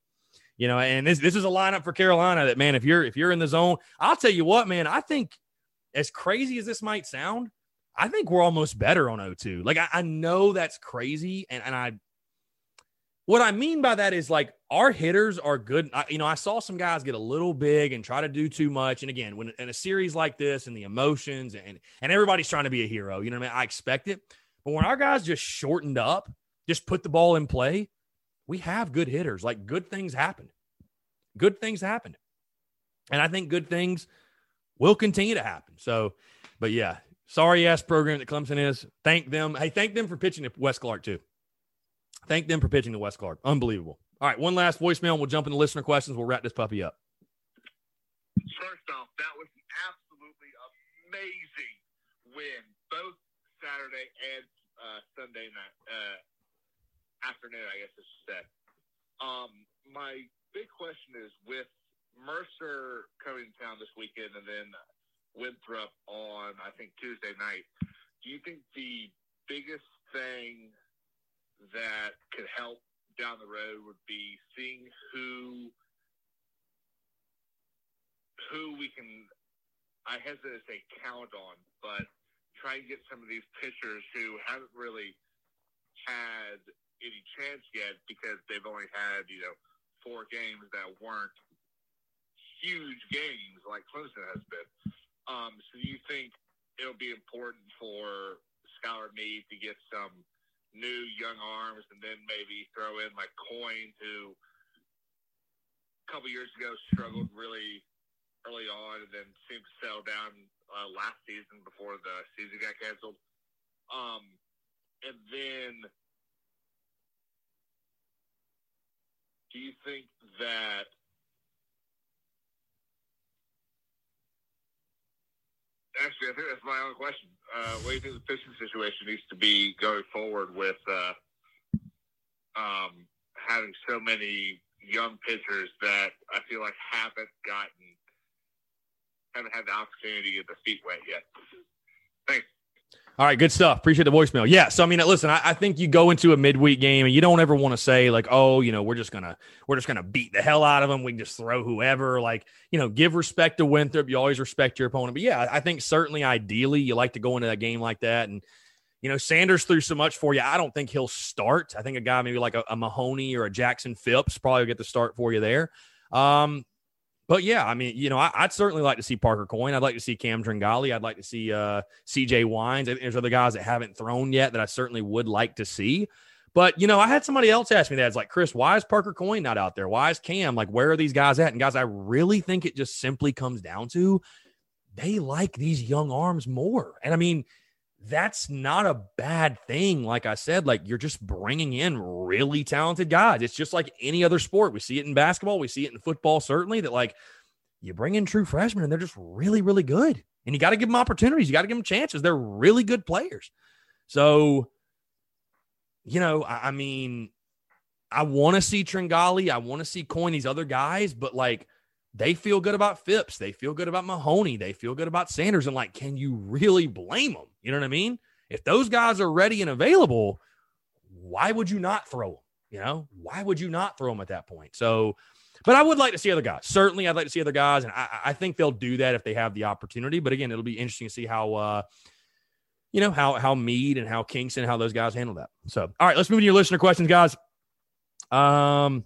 You know, and this this is a lineup for Carolina that man, if you're if you're in the zone, I'll tell you what, man, I think as crazy as this might sound, I think we're almost better on 0-2. Like I, I know that's crazy, and, and I what I mean by that is like our hitters are good. I, you know, I saw some guys get a little big and try to do too much. And again, when in a series like this and the emotions and and everybody's trying to be a hero, you know what I mean? I expect it. But when our guys just shortened up, just put the ball in play, we have good hitters. Like good things happen. Good things happen. And I think good things will continue to happen. So, but yeah, sorry ass program that Clemson is. Thank them. Hey, thank them for pitching to Wes Clarke too. Thank them for pitching to West Clark. Unbelievable. All right, one last voicemail. And we'll jump into listener questions. We'll wrap this puppy up. First off, that was an absolutely amazing win, both Saturday and uh, Sunday night uh, afternoon. I guess I should say. Um, my big question is with Mercer coming to town this weekend, and then Winthrop on I think Tuesday night. Do you think the biggest thing that could help down the road would be seeing who who we can I hesitate to say count on, but try and get some of these pitchers who haven't really had any chance yet because they've only had you know four games that weren't huge games like Clemson has been. Um, so do you think it'll be important for Skylar Meade to get some new young arms and then maybe throw in like Coin who a couple years ago struggled really early on and then seemed to settle down uh, last season before the season got canceled. Um, and then do you think that actually I think that's my only question. Uh, what do you think the pitching situation needs to be going forward with uh, um, having so many young pitchers that I feel like haven't gotten haven't had the opportunity to get their feet wet yet. All right, good stuff. Appreciate the voicemail. Yeah, so I mean, listen, I, I think you go into a midweek game and you don't ever want to say like, oh, you know, we're just gonna we're just gonna beat the hell out of them. We can just throw whoever. Like, you know, give respect to Winthrop. You always respect your opponent. But yeah, I think certainly, ideally, you like to go into that game like that. And you know, Sanders threw so much for you. I don't think he'll start. I think a guy maybe like a, a Mahoney or a Jackson Phipps probably get the start for you there. Um, but yeah, I mean, you know, I, would certainly like to see Parker Coin. I'd like to see Cam Tringali. I'd like to see uh, CJ Weins. There's other guys that haven't thrown yet that I certainly would like to see. But you know, I had somebody else ask me that. It's like, Chris, why is Parker Coin not out there? Why is Cam? Like, where are these guys at? And guys, I really think it just simply comes down to they like these young arms more. And I mean, that's not a bad thing. Like I said, like you're just bringing in really talented guys. It's just like any other sport. We see it in basketball, we see it in football, certainly that like you bring in true freshmen and they're just really, really good. And you got to give them opportunities. You got to give them chances. They're really good players. So, you know, I, I mean, I want to see Tringali. I want to see Coin, these other guys, but like they feel good about Phipps. They feel good about Mahoney. They feel good about Sanders. And like, can you really blame them? You know what I mean? If those guys are ready and available, why would you not throw them? You know, why would you not throw them at that point? So, but I would like to see other guys. Certainly, I'd like to see other guys, and I, I think they'll do that if they have the opportunity. But again, it'll be interesting to see how, uh, you know, how how Meade and how Kingston, how those guys handle that. So, all right, let's move to your listener questions, guys. Um,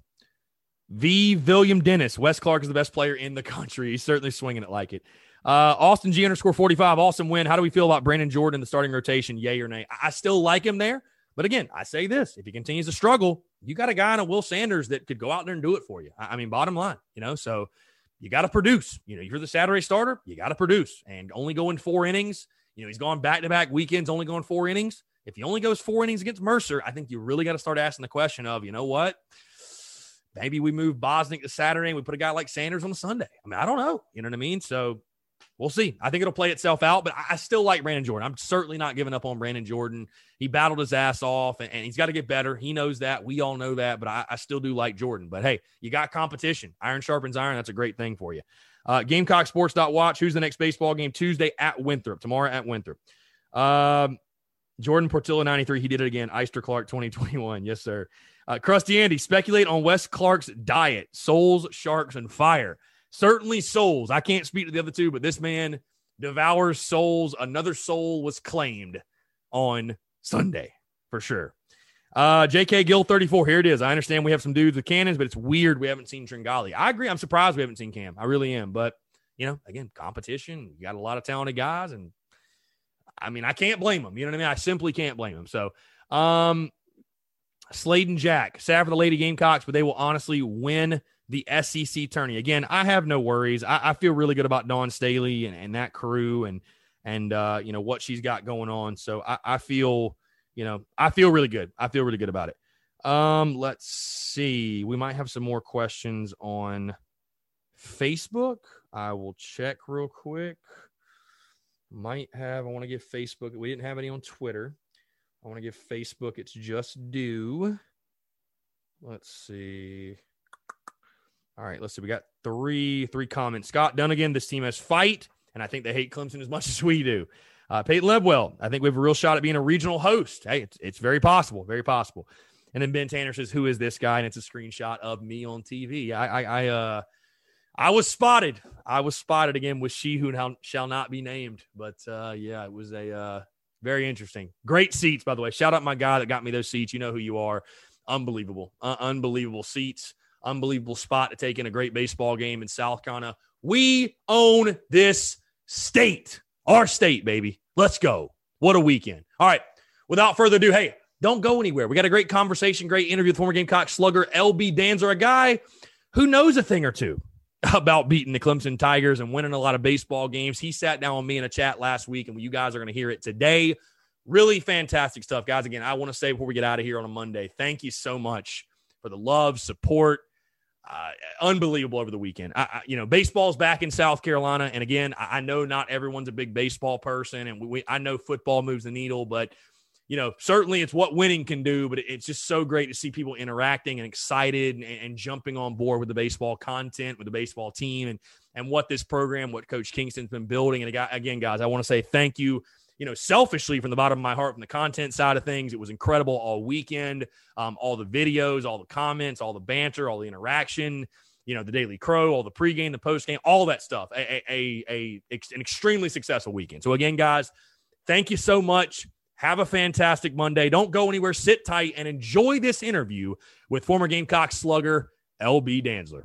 V. William Dennis. Wes Clarke is the best player in the country. He's certainly swinging it like it. Uh, Austin G underscore 45. Awesome win. How do we feel about Brandon Jordan, in the starting rotation? Yay or nay? I still like him there. But again, I say this if he continues to struggle, you got a guy in a Will Sanders that could go out there and do it for you. I, mean, bottom line, you know, so you got to produce. You know, you're the Saturday starter, you got to produce and only going four innings. You know, he's gone back to back weekends, only going four innings. If he only goes four innings against Mercer, I think you really got to start asking the question of, you know what? Maybe we move Bosnic to Saturday and we put a guy like Sanders on Sunday. I mean, I don't know. You know what I mean? So we'll see. I think it'll play itself out, but I still like Brandon Jordan. I'm certainly not giving up on Brandon Jordan. He battled his ass off and, and he's got to get better. He knows that. We all know that, but I, I, still do like Jordan. But hey, you got competition. Iron sharpens iron. That's a great thing for you. Uh, GamecockSports.watch. Who's the next baseball game? Tuesday at Winthrop. Tomorrow at Winthrop. Um, Jordan Portillo 93. He did it again. Eister Clark 2021. Yes, sir. Uh, Krusty Andy, speculate on Wes Clarke's diet, souls, sharks, and fire. Certainly souls. I can't speak to the other two, but this man devours souls. Another soul was claimed on Sunday for sure. Uh, JK Gill 34. Here it is. I understand we have some dudes with cannons, but it's weird we haven't seen Tringali. I agree. I'm surprised we haven't seen Cam. I really am. But, you know, again, competition. You got a lot of talented guys. And I mean, I can't blame them. You know what I mean? I simply can't blame them. So, um, Slade and Jack, sad for the Lady Gamecocks, but they will honestly win the SEC tourney. Again, I have no worries. I, I feel really good about Dawn Staley and, and that crew and and uh, you know what she's got going on. So I, I feel, you know, I feel really good. I feel really good about it. Um, let's see. We might have some more questions on Facebook. I will check real quick. Might have. I want to give Facebook. We didn't have any on Twitter. I want to give Facebook its just due. Let's see. All right, let's see. We got three three comments. Scott Dunnigan, this team has fight, and I think they hate Clemson as much as we do. Uh, Peyton Lebwell, I think we have a real shot at being a regional host. Hey, it's, it's very possible, very possible. And then Ben Tanner says, "Who is this guy?" And it's a screenshot of me on TV. I, I, I, uh, I was spotted. I was spotted again with she who now shall not be named. But uh, yeah, it was a uh, Very interesting. Great seats, by the way. Shout out my guy that got me those seats. You know who you are. Unbelievable. Uh, unbelievable seats. Unbelievable spot to take in a great baseball game in South Carolina. We own this state. Our state, baby. Let's go. What a weekend. All right. Without further ado, hey, don't go anywhere. We got a great conversation, great interview with former Gamecock slugger LB Dantzler, a guy who knows a thing or two about beating the Clemson Tigers and winning a lot of baseball games. He sat down with me in a chat last week, and you guys are going to hear it today. Really fantastic stuff, guys. Again, I want to say before we get out of here on a Monday, thank you so much for the love, support. Uh, unbelievable over the weekend. I, I, you know, baseball's back in South Carolina, and again, I, I know not everyone's a big baseball person, and we, we, I know football moves the needle, but you know, certainly it's what winning can do, but it's just so great to see people interacting and excited and, and, jumping on board with the baseball content, with the baseball team, and and what this program, what Coach Kingston's been building. And again, guys, I want to say thank you. You know, selfishly from the bottom of my heart, from the content side of things, it was incredible all weekend. Um, all the videos, all the comments, all the banter, all the interaction. You know, the Daily Crow, all the pregame, the postgame, all that stuff. A, a, a, a an extremely successful weekend. So again, guys, thank you so much. Have a fantastic Monday. Don't go anywhere. Sit tight and enjoy this interview with former Gamecock slugger LB Dantzler.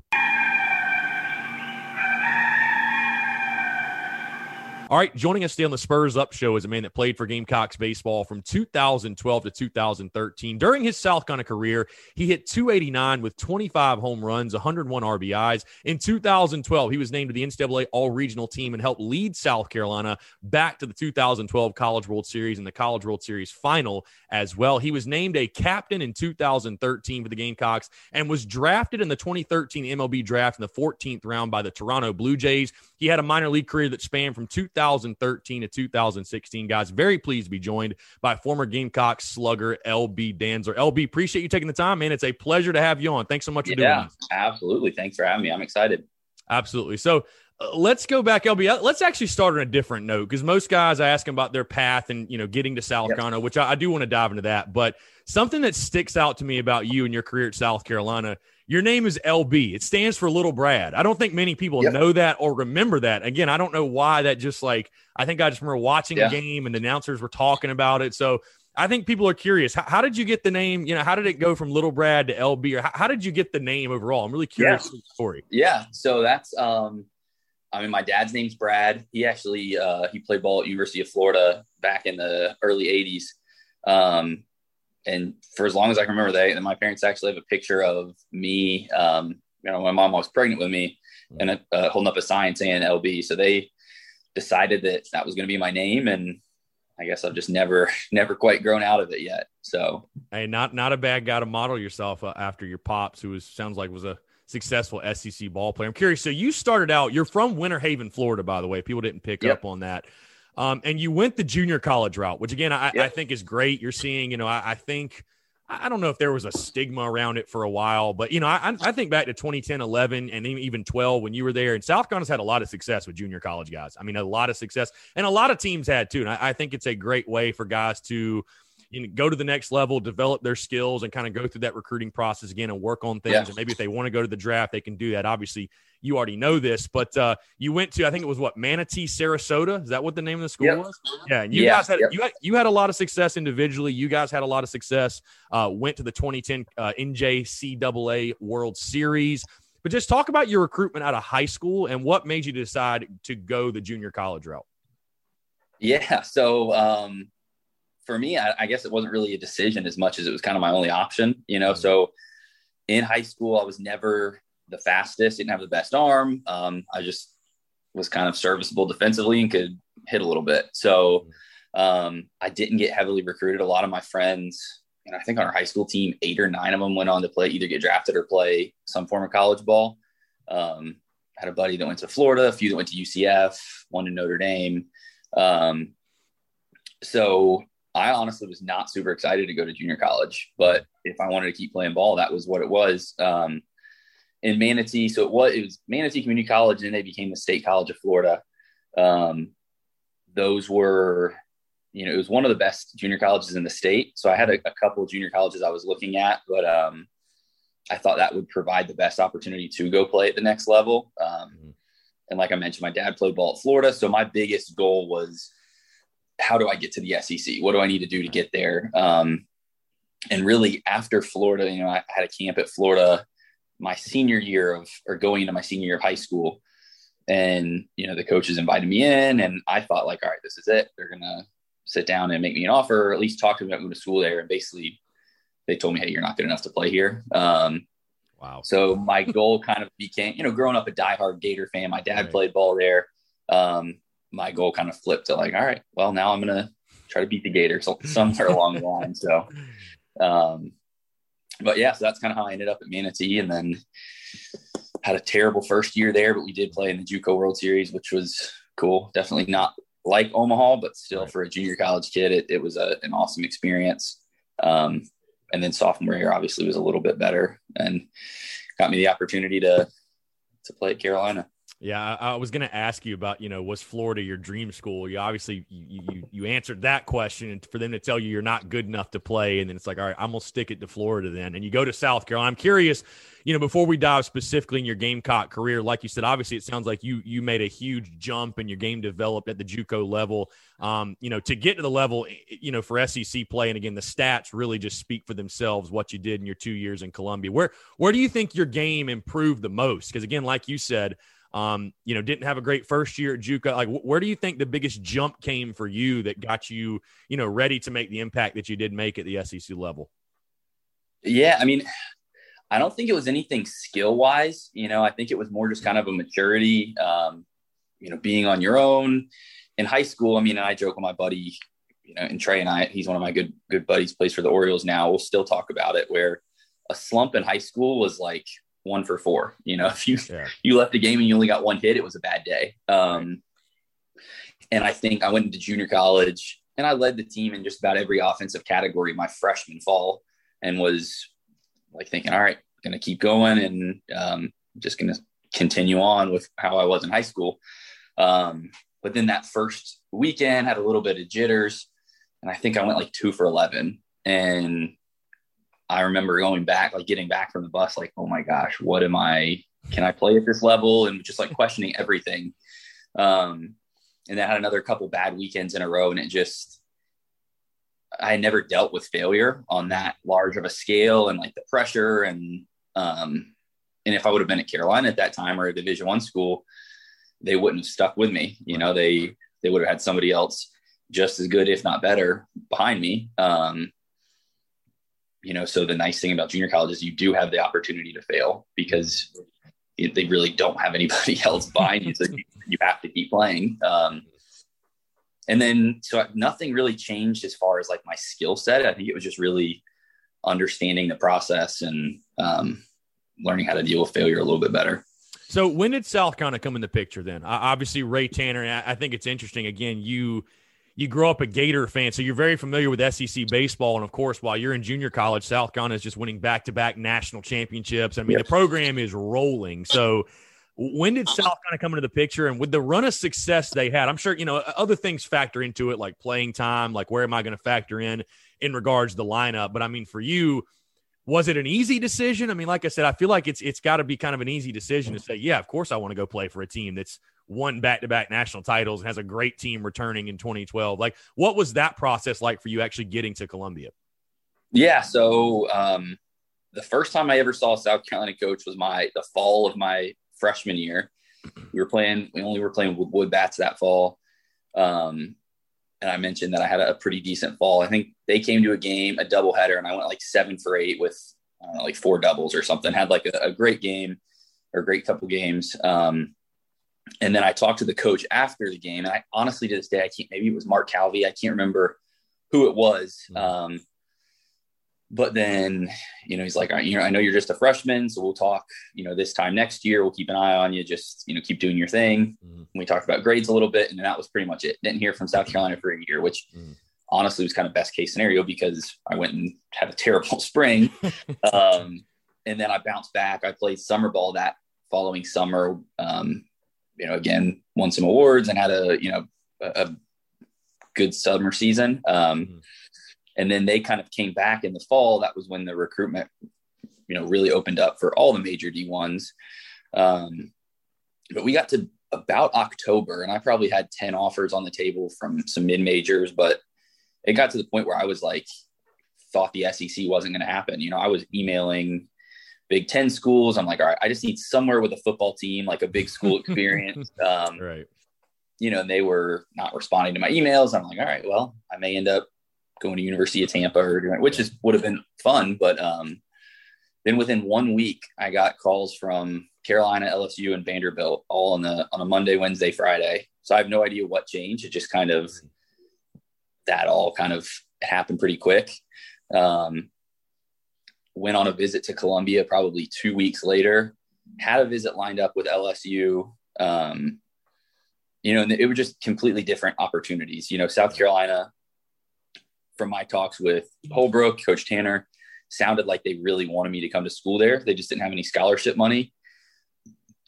All right, joining us today on the Spurs Up Show is a man that played for Gamecocks baseball from 2012 to 2013. During his South Carolina career, he hit 289 with 25 home runs, 101 RBIs. In 2012, he was named to the NCAA All Regional team and helped lead South Carolina back to the 2012 College World Series and the College World Series final as well. He was named a captain in 2013 for the Gamecocks and was drafted in the 2013 MLB draft in the 14th round by the Toronto Blue Jays. He had a minor league career that spanned from 2013 to 2016. Guys, very pleased to be joined by former Gamecock slugger LB Dantzler. LB, appreciate you taking the time, man. It's a pleasure to have you on. Thanks so much for yeah, doing this. Absolutely. Thanks for having me. I'm excited. Absolutely. So uh, let's go back, LB. Uh, let's actually start on a different note because most guys I ask them about their path and you know getting to South yep. Carolina, which I, I do want to dive into that. But something that sticks out to me about you and your career at South Carolina your name is LB. It stands for Little Brad. I don't think many people yep. know that or remember that. Again, I don't know why that just like, I think I just remember watching yeah. the game and the announcers were talking about it. So I think people are curious. How, how, did you get the name? You know, how did it go from Little Brad to LB or how, how did you get the name overall? I'm really curious yeah. the story. Yeah. So that's, um, I mean, my dad's name's Brad. He actually, uh, he played ball at University of Florida back in the early '80s. Um, and for as long as I can remember, they and my parents actually have a picture of me. Um, you know, my mom was pregnant with me, and uh, holding up a sign saying LB. So they decided that that was going to be my name, and I guess I've just never, never quite grown out of it yet. So, hey, not not a bad guy to model yourself uh, after your pops, who was sounds like was a successful SEC ball player. I'm curious. So you started out. You're from Winter Haven, Florida, by the way. People didn't pick yep. up on that. Um, and you went the junior college route, which again, I, I think is great. You're seeing, you know, I, I, think, I don't know if there was a stigma around it for a while, but, you know, I, I think back to 2010, 11, and even 12 when you were there. And South Carolina's had a lot of success with junior college guys. I mean, a lot of success, and a lot of teams had too. And I, I think it's a great way for guys to, you know, go to the next level, develop their skills, and kind of go through that recruiting process again and work on things. Yeah. And maybe if they want to go to the draft, they can do that. Obviously, you already know this, but uh, you went to I think it was what Manatee, Sarasota. Is that what the name of the school yep. was? Yeah, and you yeah, guys had yep. you had you had a lot of success individually. You guys had a lot of success. Uh, went to the 2010 uh, NJCAA World Series. But just talk about your recruitment out of high school and what made you decide to go the junior college route. Yeah, so um, for me, I, I, guess it wasn't really a decision as much as it was kind of my only option, you know. Mm-hmm. So in high school, I was never the fastest, didn't have the best arm. Um, I just was kind of serviceable defensively and could hit a little bit. So um, I didn't get heavily recruited. A lot of my friends, and I think on our high school team, eight or nine of them went on to play, either get drafted or play some form of college ball. Um, had a buddy that went to Florida, a few that went to UCF, one to Notre Dame. Um, so I honestly was not super excited to go to junior college, but if I wanted to keep playing ball, that was what it was. Um, in Manatee, so it was it was Manatee Community College, and they became the State College of Florida. Um, those were, you know, it was one of the best junior colleges in the state. So I had a, a couple of junior colleges I was looking at, but um, I thought that would provide the best opportunity to go play at the next level. Um, mm-hmm. And like I mentioned, my dad played ball at Florida, so my biggest goal was how do I get to the SEC? What do I need to do to get there? Um, and really, after Florida, you know, I had a camp at Florida my senior year of, or going into my senior year of high school. And, you know, the coaches invited me in, and I thought, like, all right, this is it. They're going to sit down and make me an offer, or at least talk to me about going to school there. And basically, they told me, hey, you're not good enough to play here. Um, wow. So my goal kind of became, you know, growing up a diehard Gator fan, my dad right. played ball there. Um, my goal kind of flipped to like, all right, well, now I'm going to try to beat the Gators somewhere along the line. So, um, but yeah, so that's kind of how I ended up at Manatee and then had a terrible first year there, but we did play in the JUCO World Series, which was cool. Definitely not like Omaha, but still for a junior college kid, it, it was a, an awesome experience. Um, and then sophomore year obviously was a little bit better and got me the opportunity to to play at Carolina. Yeah, I, I was going to ask you about, you know, was Florida your dream school? You obviously you, you, you answered that question, and for them to tell you you're not good enough to play, and then it's like, all right, I'm gonna stick it to Florida then, and you go to South Carolina. I'm curious, you know, before we dive specifically in your Gamecock career, like you said, obviously it sounds like you you made a huge jump and your game developed at the JUCO level. Um, you know, to get to the level, you know, for SEC play, and again, the stats really just speak for themselves. What you did in your two years in Columbia, where where do you think your game improved the most? Because again, like you said um, you know, didn't have a great first year at JUCO. Like, where do you think the biggest jump came for you that got you, you know, ready to make the impact that you did make at the SEC level? Yeah, I mean, I don't think it was anything skill wise. You know, I think it was more just kind of a maturity. Um, you know, being on your own in high school. I mean, I joke with my buddy, you know, and Trey and I. He's one of my good good buddies. Plays for the Orioles now. We'll still talk about it. Where a slump in high school was like one for four. You know, if you yeah. you left the game and you only got one hit, it was a bad day. Um, and I think I went into junior college and I led the team in just about every offensive category my freshman fall, and was like thinking, all right, going to keep going and um, just going to continue on with how I was in high school. Um, but then that first weekend had a little bit of jitters, and I think I went like two for eleven, and I remember going back, like getting back from the bus, like, oh my gosh, what am I? Can I play at this level? And just like questioning everything. Um, and then I had another couple bad weekends in a row, and it just, I never dealt with failure on that large of a scale, and like the pressure, and um, and if I would have been at Carolina at that time or a Division One school, they wouldn't have stuck with me. You know, they they would have had somebody else just as good, if not better, behind me. Um, you know so the nice thing about junior college is you do have the opportunity to fail because they really don't have anybody else behind you. So you, you, have to keep playing. Um, and then so nothing really changed as far as like my skill set. I think it was just really understanding the process and um, learning how to deal with failure a little bit better. So when did south kind of come in the picture then? Obviously ray tanner I think it's interesting. Again you you grow up a Gator fan, so you're very familiar with SEC baseball. And of course, while you're in junior college, South Carolina is just winning back to back national championships. I mean, yes. the program is rolling. So, when did South kind of come into the picture? And with the run of success they had, I'm sure, you know, other things factor into it, like playing time, like where am I going to factor in in regards to the lineup. But I mean, for you, was it an easy decision? I mean, like I said, I feel like it's it's got to be kind of an easy decision to say, yeah, of course I want to go play for a team that's won back-to-back national titles and has a great team returning in 2012. Like, what was that process like for you actually getting to Columbia? Yeah, so um, the first time I ever saw South Carolina coach was my the fall of my freshman year. We were playing. We only were playing with wood bats that fall. Um, and I mentioned that I had a pretty decent fall. I think they came to a game, a doubleheader, and I went like seven for eight with know, like four doubles or something. Had like a, a great game or a great couple games. Um, and then I talked to the coach after the game. And I honestly, to this day, I can't, maybe it was Mark Calvi. I can't remember who it was. Mm-hmm. Um, but then, you know, he's like, you know, I know you're just a freshman, so we'll talk, you know, this time next year, we'll keep an eye on you. Just, you know, keep doing your thing. Mm-hmm. We talked about grades a little bit and that was pretty much it. Didn't hear from South Carolina for a year, which mm-hmm. honestly was kind of best case scenario because I went and had a terrible spring. um, and then I bounced back. I played summer ball that following summer. Um, you know, again, won some awards and had a, you know, a, a good summer season. Um, mm-hmm. And then they kind of came back in the fall. That was when the recruitment, you know, really opened up for all the major D1s. Um, but we got to about October, and I probably had 10 offers on the table from some mid majors, but it got to the point where I was like, thought the SEC wasn't going to happen. You know, I was emailing Big Ten schools. I'm like, all right, I just need somewhere with a football team, like a big school experience. um, right. You know, and they were not responding to my emails. I'm like, all right, well, I may end up going to University of Tampa or doing, which is would have been fun, but um, then within one week, I got calls from Carolina, LSU, and Vanderbilt all on the on a Monday, Wednesday, Friday. So I have no idea what changed. It just kind of that all kind of happened pretty quick. Um, went on a visit to Columbia probably two weeks later. Had a visit lined up with LSU. Um, you know, and it were just completely different opportunities. You know, South Carolina, from my talks with Holbrook, Coach Tanner, sounded like they really wanted me to come to school there. They just didn't have any scholarship money.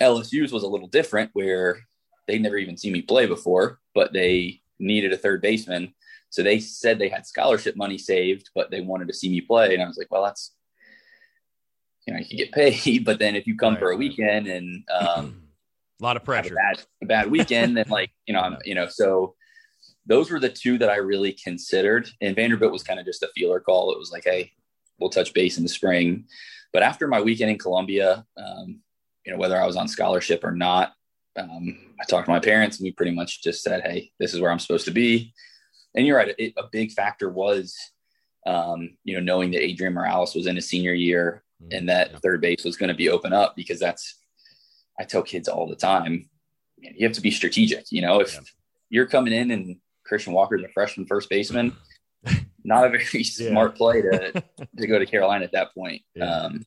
LSU's was a little different where they'd never even seen me play before, but they needed a third baseman. So they said they had scholarship money saved, but they wanted to see me play. And I was like, well, that's, you know, you can get paid, but then if you come right, for a weekend and um, a lot of pressure, a bad, a bad weekend, then like, you know, I'm, you know, so those were the two that I really considered. And Vanderbilt was kind of just a feeler call. It was like, hey, we'll touch base in the spring. But after my weekend in Columbia, um, you know, whether I was on scholarship or not, um, I talked to my parents and we pretty much just said, Hey, this is where I'm supposed to be. And you're right. It, a big factor was, um, you know, knowing that Adrian Morales was in his senior year mm-hmm. and that yeah. third base was going to be open up because that's, I tell kids all the time, you have to be strategic. You know, if yeah. you're coming in and Christian Walker's a freshman first baseman, not a very yeah. smart play to to go to Carolina at that point. Um,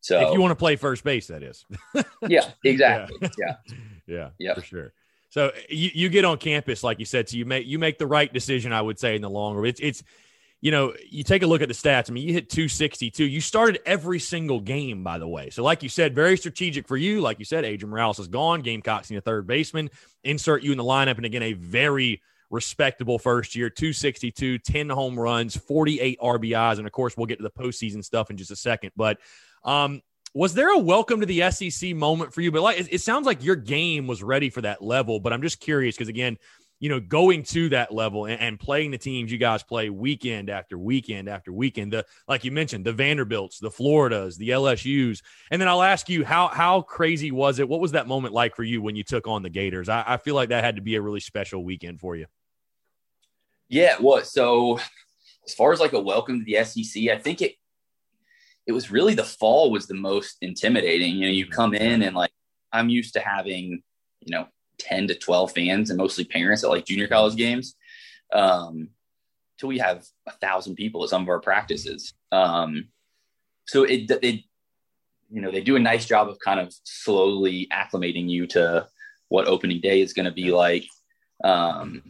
so if you want to play first base, that is. yeah, exactly. Yeah. yeah. Yeah. For sure. So you, you get on campus, like you said, so you make you make the right decision, I would say, in the long run. It's it's you know, you take a look at the stats. I mean, you hit 262. You started every single game, by the way. So, like you said, very strategic for you. Like you said, Adrian Morales is gone. Gamecocks need a third baseman. Insert you in the lineup. And again, a very respectable first year 262, 10 home runs, 48 RBIs. And of course, we'll get to the postseason stuff in just a second. But um, was there a welcome to the SEC moment for you? But like, it, it sounds like your game was ready for that level. But I'm just curious because, again, you know, going to that level and, and, playing the teams you guys play weekend after weekend after weekend, the like you mentioned, the Vanderbilts, the Floridas, the LSU's, and then I'll ask you how how crazy was it? What was that moment like for you when you took on the Gators? I, I feel like that had to be a really special weekend for you. Yeah, well, so as far as like a welcome to the SEC, I think it it was really the fall was the most intimidating. You know, you mm-hmm. come in and like I'm used to having, you know, 10 to 12 fans and mostly parents at like junior college games. Um, till we have a thousand people at some of our practices. Um, so it, it, you know, they do a nice job of kind of slowly acclimating you to what opening day is going to be like. Um,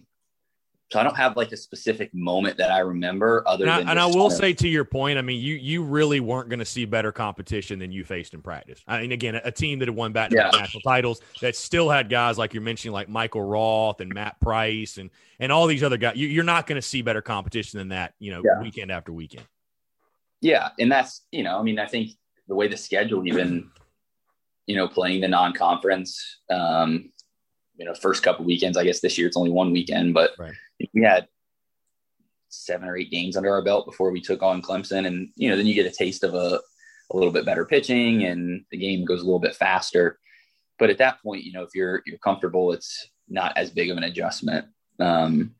so I don't have like a specific moment that I remember other and than. I, and I will say to your point, I mean, you you really weren't going to see better competition than you faced in practice. I mean, again, a, team that had won back yeah. national titles that still had guys like you're mentioning, like Michael Roth and Matt Price and and all these other guys. You, are not going to see better competition than that, you know, yeah. weekend after weekend. Yeah, and that's you know, I mean, I think the way the schedule even, you know, playing the non-conference, um, you know, first couple weekends. I guess this year it's only one weekend, but. Right we had seven or eight games under our belt before we took on Clemson. And, you know, then you get a taste of a, a little bit better pitching and the game goes a little bit faster. But at that point, you know, if you're, you're comfortable, it's not as big of an adjustment. Um,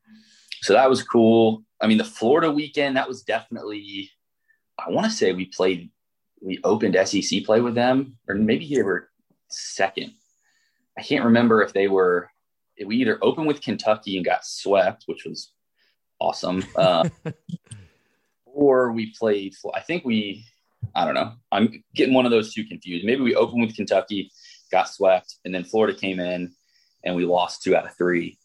so that was cool. I mean, the Florida weekend, that was definitely, I want to say we played, we opened SEC play with them, or maybe they were second. I can't remember if they were we either opened with Kentucky and got swept, which was awesome, uh, or we played. I think we. I don't know. I'm getting one of those two confused. Maybe we opened with Kentucky, got swept, and then Florida came in and we lost two out of three.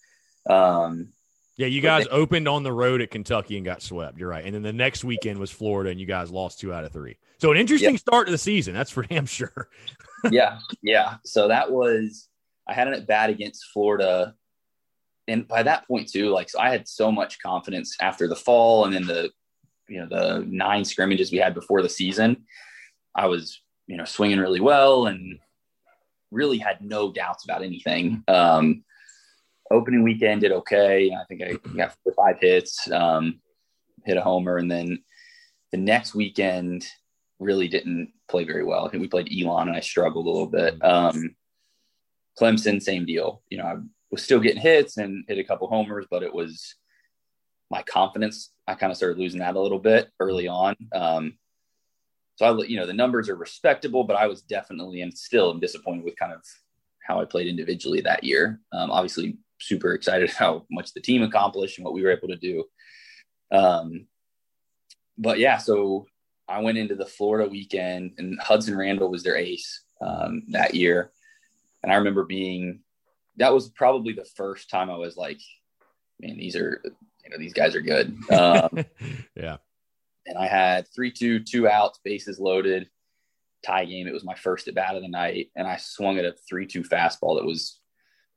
Um, yeah, you guys they, opened on the road at Kentucky and got swept. You're right. And then the next weekend was Florida, and you guys lost two out of three. So an interesting yeah. start to the season. That's for damn sure. yeah, yeah. So that was I had an at bat against Florida. And by that point too, like so I had so much confidence after the fall and then the you know the nine scrimmages we had before the season. I was, you know, swinging really well and really had no doubts about anything. Um, opening weekend did okay. I think I got five hits, um, hit a homer, and then the next weekend really didn't play very well. I think we played Elon and I struggled a little bit. Um, Clemson, same deal. You know, I was still getting hits and hit a couple homers, but it was my confidence. I kind of started losing that a little bit early on. Um, so I, you know, the numbers are respectable, but I was definitely and still am disappointed with kind of how I played individually that year. Um, obviously, super excited how much the team accomplished and what we were able to do. Um, but yeah, so I went into the Florida weekend, and Hudson Randall was their ace um, that year. And I remember being that was probably the first time I was like, man, these are you know these guys are good. Um, yeah. And I had three two two outs, bases loaded, tie game. It was my first at bat of the night, and I swung at a three two fastball that was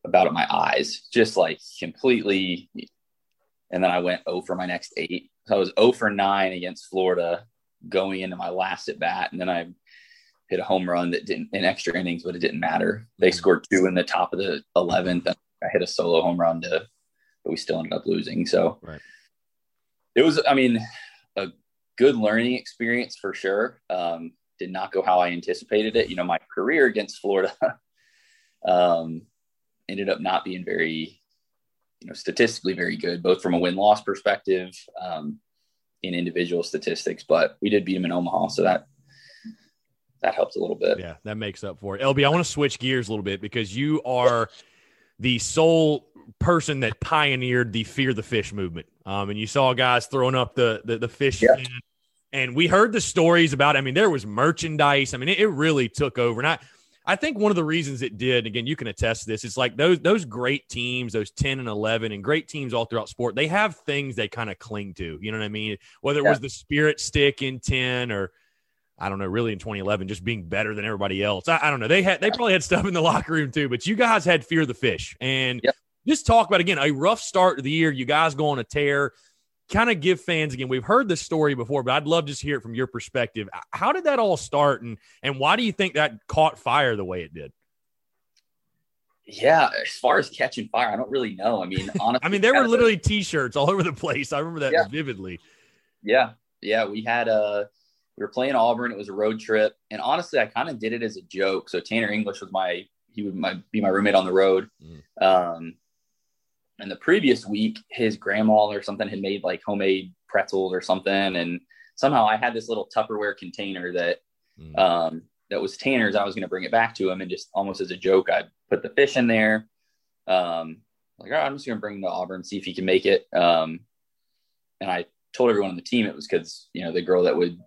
about at my eyes, just like completely. And then I went 0 for my next eight. So I was 0 for nine against Florida going into my last at bat, and then I hit a home run that didn't in extra innings, but it didn't matter. They mm-hmm. scored two in the top of the 11th. I hit a solo home run to, but we still ended up losing. So right. it was, I mean, a good learning experience for sure. Um, did not go how I anticipated it. You know, my career against Florida um, ended up not being very, you know, statistically very good, both from a win loss perspective um, in individual statistics. But we did beat them in Omaha, so that that helps a little bit. Yeah, that makes up for it. LB, I want to switch gears a little bit because you are the sole person that pioneered the fear the fish movement. Um, and you saw guys throwing up the the, the fish yeah. and we heard the stories about. I mean, there was merchandise. I mean, it, it, really took over. And I, I think one of the reasons it did. Again, you can attest to this. It's like those those great teams, those ten and eleven, and great teams all throughout sport. They have things they kind of cling to. You know what I mean? Whether it yeah. was the spirit stick in ten or I don't know, really in 2011, just being better than everybody else. I, I, don't know. They had they probably had stuff in the locker room too, but you guys had fear of the fish. And yep. just talk about again a rough start of the year. You guys go on a tear. Kind of give fans again. We've heard this story before, but I'd love to hear it from your perspective. How did that all start, and and why do you think that caught fire the way it did? Yeah, as far as catching fire, I don't really know. I mean, honestly, I mean, there were literally a, T-shirts all over the place. I remember that yeah. vividly. Yeah, yeah, we had a uh, we were playing Auburn. It was a road trip, and honestly, I kind of did it as a joke. So Tanner English was my he would my, be my roommate on the road. Mm. Um, and the previous week, his grandma or something had made like homemade pretzels or something, and somehow I had this little Tupperware container that mm. um, that was Tanner's. I was going to bring it back to him, and just almost as a joke, I put the fish in there. Um, like, all right, I'm just going to bring him to Auburn, see if he can make it. Um, and I told everyone on the team it was because you know the girl that would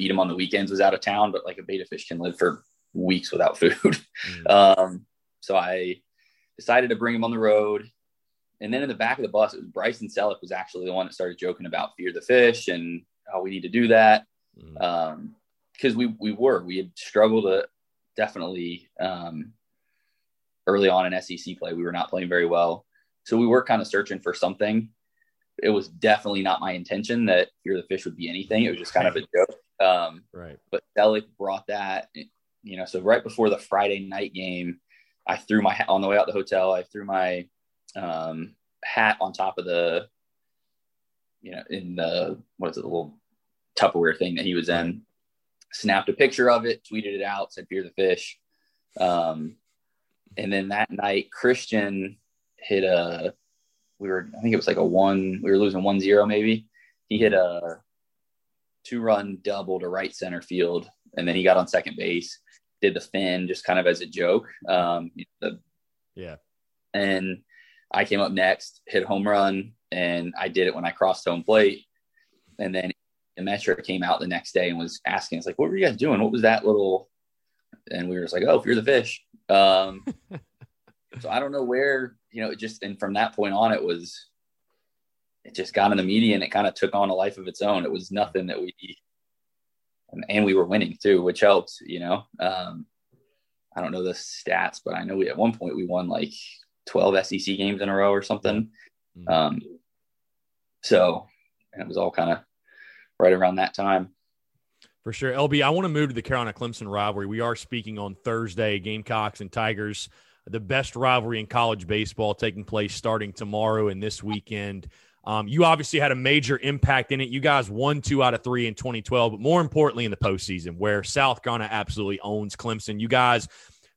feed him on the weekends was out of town, but like a betta fish can live for weeks without food. Mm. Um, so I decided to bring him on the road. And then in the back of the bus, it was Bryson Selleck was actually the one that started joking about fear the fish and how we need to do that. Mm. Um, because we we were we had struggled to definitely um, early on in SEC play. We were not playing very well, so we were kind of searching for something. It was definitely not my intention that fear the fish would be anything. It was just kind of a joke. Um, right. But Selleck brought that, you know, so right before the Friday night game, I threw my hat on the way out the hotel. I threw my um, hat on top of the, you know, in the, what is it, the little Tupperware thing that he was in, snapped a picture of it, tweeted it out, said, fear the fish. Um, and then that night, Christian hit a, we were, I think it was like a one, we were losing one zero maybe. He hit a two run double to right center field. And then he got on second base, did the fin just kind of as a joke. Um, the, yeah. And I came up next, hit home run, and I did it when I crossed home plate. And then the Metro came out the next day and was asking us, like, what were you guys doing? What was that little? And we were just like, oh, you're the fish. Um, so I don't know where, you know, it just, and from that point on, it was, it just got in the media and it kind of took on a life of its own. It was nothing that we, and we were winning too, which helped, you know. Um, I don't know the stats, but I know we at one point we won like 12 SEC games in a row or something. Mm-hmm. Um, so, and it was all kind of right around that time. For sure. LB, I want to move to the Carolina Clemson rivalry. We are speaking on Thursday, Gamecocks and Tigers, the best rivalry in college baseball taking place starting tomorrow and this weekend. Um, you obviously had a major impact in it. You guys won two out of three in 2012, but more importantly in the postseason, where South Carolina absolutely owns Clemson. You guys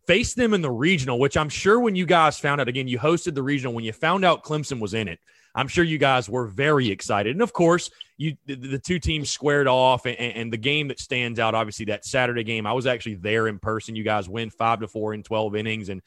faced them in the regional, which I'm sure when you guys found out again, you hosted the regional when you found out Clemson was in it. I'm sure you guys were very excited. And of course, you the, the two teams squared off, and, and, the game that stands out, obviously, that Saturday game. I was actually there in person. You guys win five to four in 12 innings, and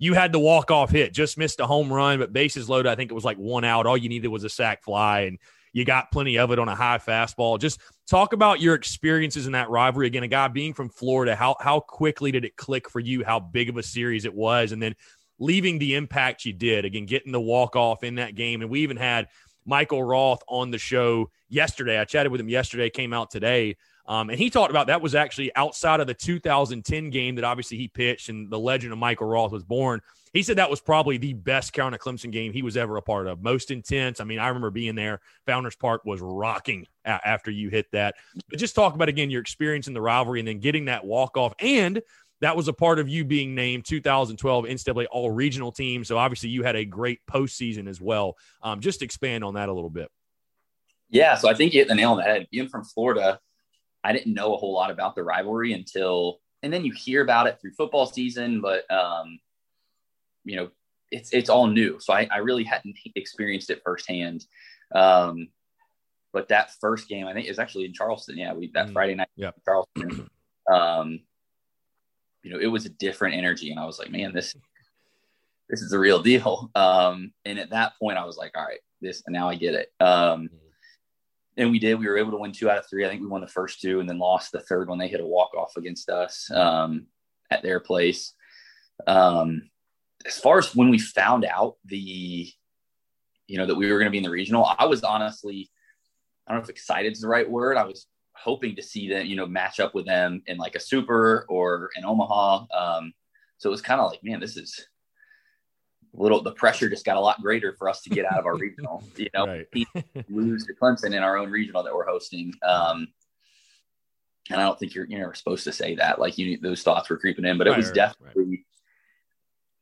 you had the walk off hit, just missed a home run, but bases loaded. I think it was like one out. All you needed was a sac fly, and you got plenty of it on a high fastball. Just talk about your experiences in that rivalry. Again, a guy being from Florida, how how quickly did it click for you? How big of a series it was, and then leaving the impact you did. Again, getting the walk off in that game. And we even had Michael Roth on the show yesterday. I chatted with him yesterday, came out today. Um, and he talked about that was actually outside of the 2010 game that obviously he pitched and the legend of Michael Roth was born. He said that was probably the best Carolina Clemson game he was ever a part of. Most intense. I mean, I remember being there. Founders Park was rocking after you hit that. But just talk about again your experience in the rivalry and then getting that walk off and that was a part of you being named 2012 NCAA All Regional Team. So obviously you had a great postseason as well. Um, just expand on that a little bit. Yeah, so I think you hit the nail on the head. Being from Florida, I didn't know a whole lot about the rivalry until, and then you hear about it through football season, but um, you know, it's it's all new. So I, I really hadn't experienced it firsthand. Um, but that first game, I think, is actually in Charleston. Yeah, we that mm, Friday night, yeah, Charleston. Um, you know, it was a different energy. And I was like, man, this, this is the real deal. Um, and at that point I was like, all right, this, and now I get it. Um, and we did, we were able to win two out of three. I think we won the first two and then lost the third when they hit a walk off against us, um, at their place. Um, as far as when we found out the, you know, that we were going to be in the regional, I was honestly, I don't know if excited is the right word. I was hoping to see them, you know, match up with them in like a super or in Omaha. Um, so it was kind of like, man, this is little, the pressure just got a lot greater for us to get out of our regional, you know, right. lose to Clemson in our own regional that we're hosting. Um, and I don't think you're, you're supposed to say that, like you, those thoughts were creeping in, but it right, was definitely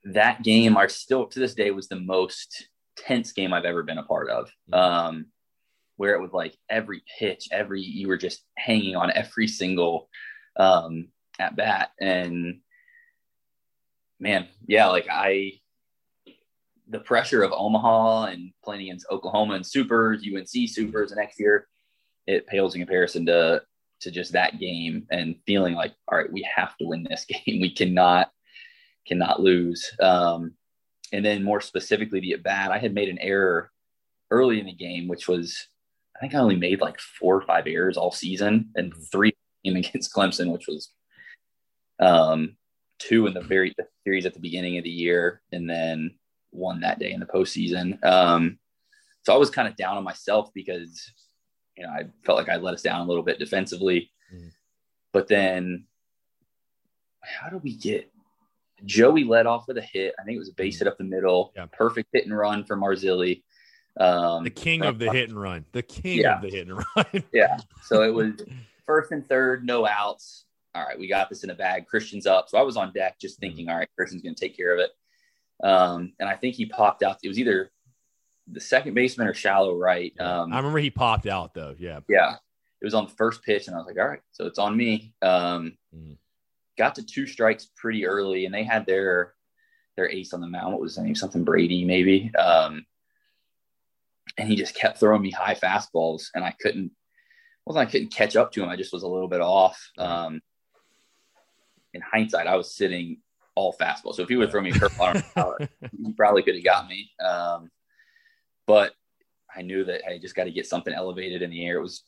right. that game. I still to this day was the most tense game I've ever been a part of. Mm-hmm. Um, where it was like every pitch, every you were just hanging on every single um, at bat. And man, yeah, like I the pressure of Omaha and playing against Oklahoma and Supers, UNC Supers the next year, it pales in comparison to to just that game and feeling like, all right, we have to win this game. We cannot cannot lose. Um, and then more specifically, the at bat, I had made an error early in the game, which was I think I only made like four or five errors all season and mm-hmm. three against Clemson, which was um, two in the very the series at the beginning of the year, and then one that day in the postseason. Um, so I was kind of down on myself because you know I felt like I let us down a little bit defensively. Mm. But then, how do we get Joey led off with a hit? I think it was a base mm-hmm. hit up the middle, yeah. perfect hit and run for Marzilli. Um, the king of the hit and run. The king yeah. of the hit and run. yeah. So it was first and third, no outs. All right, we got this in a bag. Christian's up. So I was on deck just thinking, mm-hmm. all right, Christian's going to take care of it. Um, and I think he popped out. It was either the second baseman or shallow right. Um, I remember he popped out though. Yeah. Yeah. It was on the first pitch, and I was like, all right, so it's on me. Um, mm. Got to two strikes pretty early, and they had their their ace on the mound. What was his name? Something Brady, maybe. Um, and he just kept throwing me high fastballs, and I couldn't. Wasn't I couldn't catch up to him. I just was a little bit off. Um, in hindsight, I was sitting all fastballs. So if he would throw me a curveball, he probably could have got me. Um, but I knew that I just got to get something elevated in the air. It was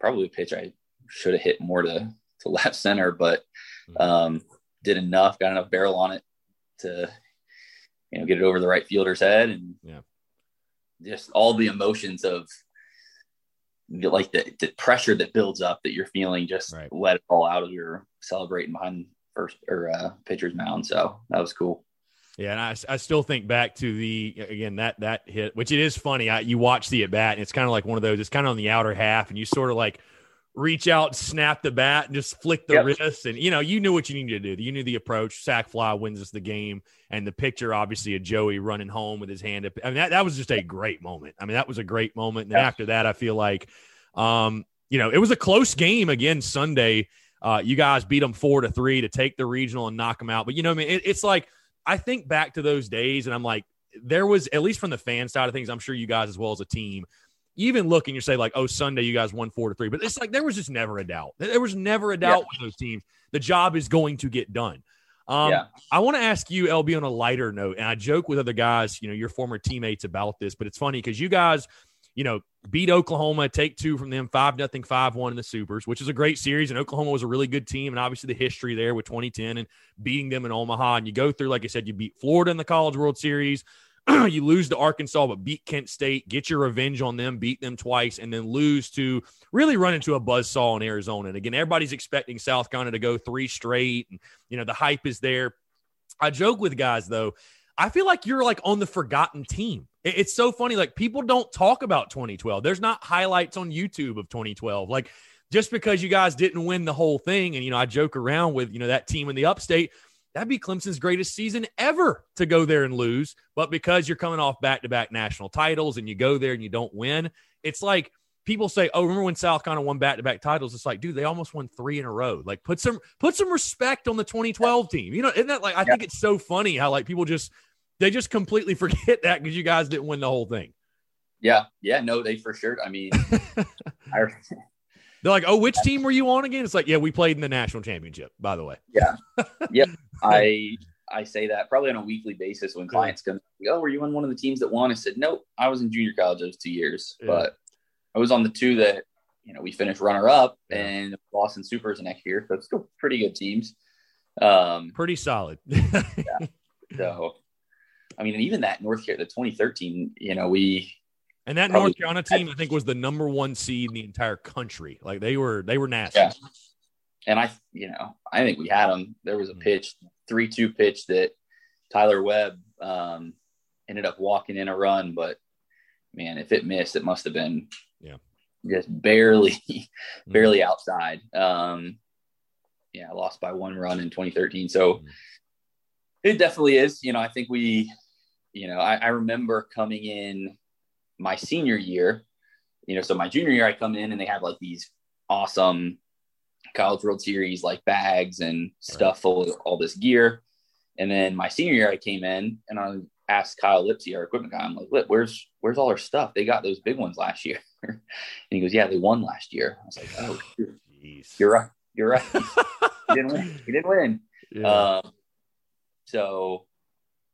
probably a pitch I should have hit more to to left center, but mm-hmm. um, did enough, got enough barrel on it to you know get it over the right fielder's head, and yeah just all the emotions of like the, the pressure that builds up that you're feeling just right. let it all out of your celebrating behind first or uh, pitcher's mound. So that was cool. Yeah, and I, I still think back to the again that that hit, which it is funny. I, you watch the at bat, and it's kind of like one of those. It's kind of on the outer half, and you sort of like reach out, snap the bat, and just flick the yep. wrist. And you know, you knew what you needed to do. You knew the approach. Sac fly wins us the game, and the picture, obviously, of Joey running home with his hand up. I mean, that, that was just a great moment. I mean, that was a great moment. And then after that, I feel like, um, you know, it was a close game again Sunday. Uh, you guys beat them four to three to take the regional and knock them out. But you know, I mean, it, it's like I think back to those days, and I'm like, there was at least from the fan side of things. I'm sure you guys as well as a team even look and you say like, oh, Sunday you guys won four to three, but it's like there was just never a doubt. There was never a doubt yeah. with those teams. The job is going to get done. Um, yeah. I want to ask you, LB, on a lighter note, and I joke with other guys, you know, your former teammates about this, but it's funny because you guys, you know, beat Oklahoma, take two from them, five nothing, five one in the Supers, which is a great series. And Oklahoma was a really good team, and obviously the history there with 2010 and beating them in Omaha. And you go through, like I said, you beat Florida in the College World Series. you lose to Arkansas, but beat Kent State, get your revenge on them, beat them twice, and then lose to really run into a buzz saw in Arizona. And again, everybody's expecting South Carolina to go three straight, and you know the hype is there. I joke with guys though. I feel like you're like on the forgotten team. It's so funny. Like people don't talk about 2012. There's not highlights on YouTube of 2012. Like just because you guys didn't win the whole thing, and you know I joke around with you know that team in the upstate that'd be Clemson's greatest season ever to go there and lose. But because you're coming off back to back national titles and you go there and you don't win, it's like people say, "Oh, remember when South Carolina won back to back titles?" It's like, dude, they almost won three in a row. Like, put some put some respect on the 2012 team. You know, isn't that like? I yeah. think it's so funny how like people just they just completely forget that because you guys didn't win the whole thing. Yeah, yeah, no, they for sure. I mean, I, they're like, "Oh, which team were you on again?" It's like, "Yeah, we played in the national championship." By the way. Yeah. yeah, I I say that probably on a weekly basis when clients come. Oh, were you on one of the teams that won? I said, nope. I was in junior college those two years, yeah. but I was on the two that you know we finished runner up yeah. and Boston Supers the next year. So it's still pretty good teams. Um, pretty solid. yeah. So, I mean, and even that North Carolina, the 2013, you know, we and that North Carolina team, I think, was the number one seed in the entire country. Like they were, they were nasty. Yeah. And I, you know, I think we had them. There was a mm. pitch, three-two pitch that Tyler Webb um, ended up walking in a run, but man, if it missed, it must have been yeah just barely, barely outside. Um, yeah, lost by one run in 2013. So mm. it definitely is. You know, I think we, you know, I, I remember coming in my senior year, you know, so my junior year, I come in and they have like these awesome College World Series like bags and stuff right. full of all this gear. And then my senior year, I came in and I asked Kyle Lipsy, our equipment guy, I'm like, Lip, where's where's all our stuff? They got those big ones last year. and he goes, Yeah, they won last year. I was like, Oh, Jeez. you're right. You're right. he didn't win. He didn't win. Yeah. Um, so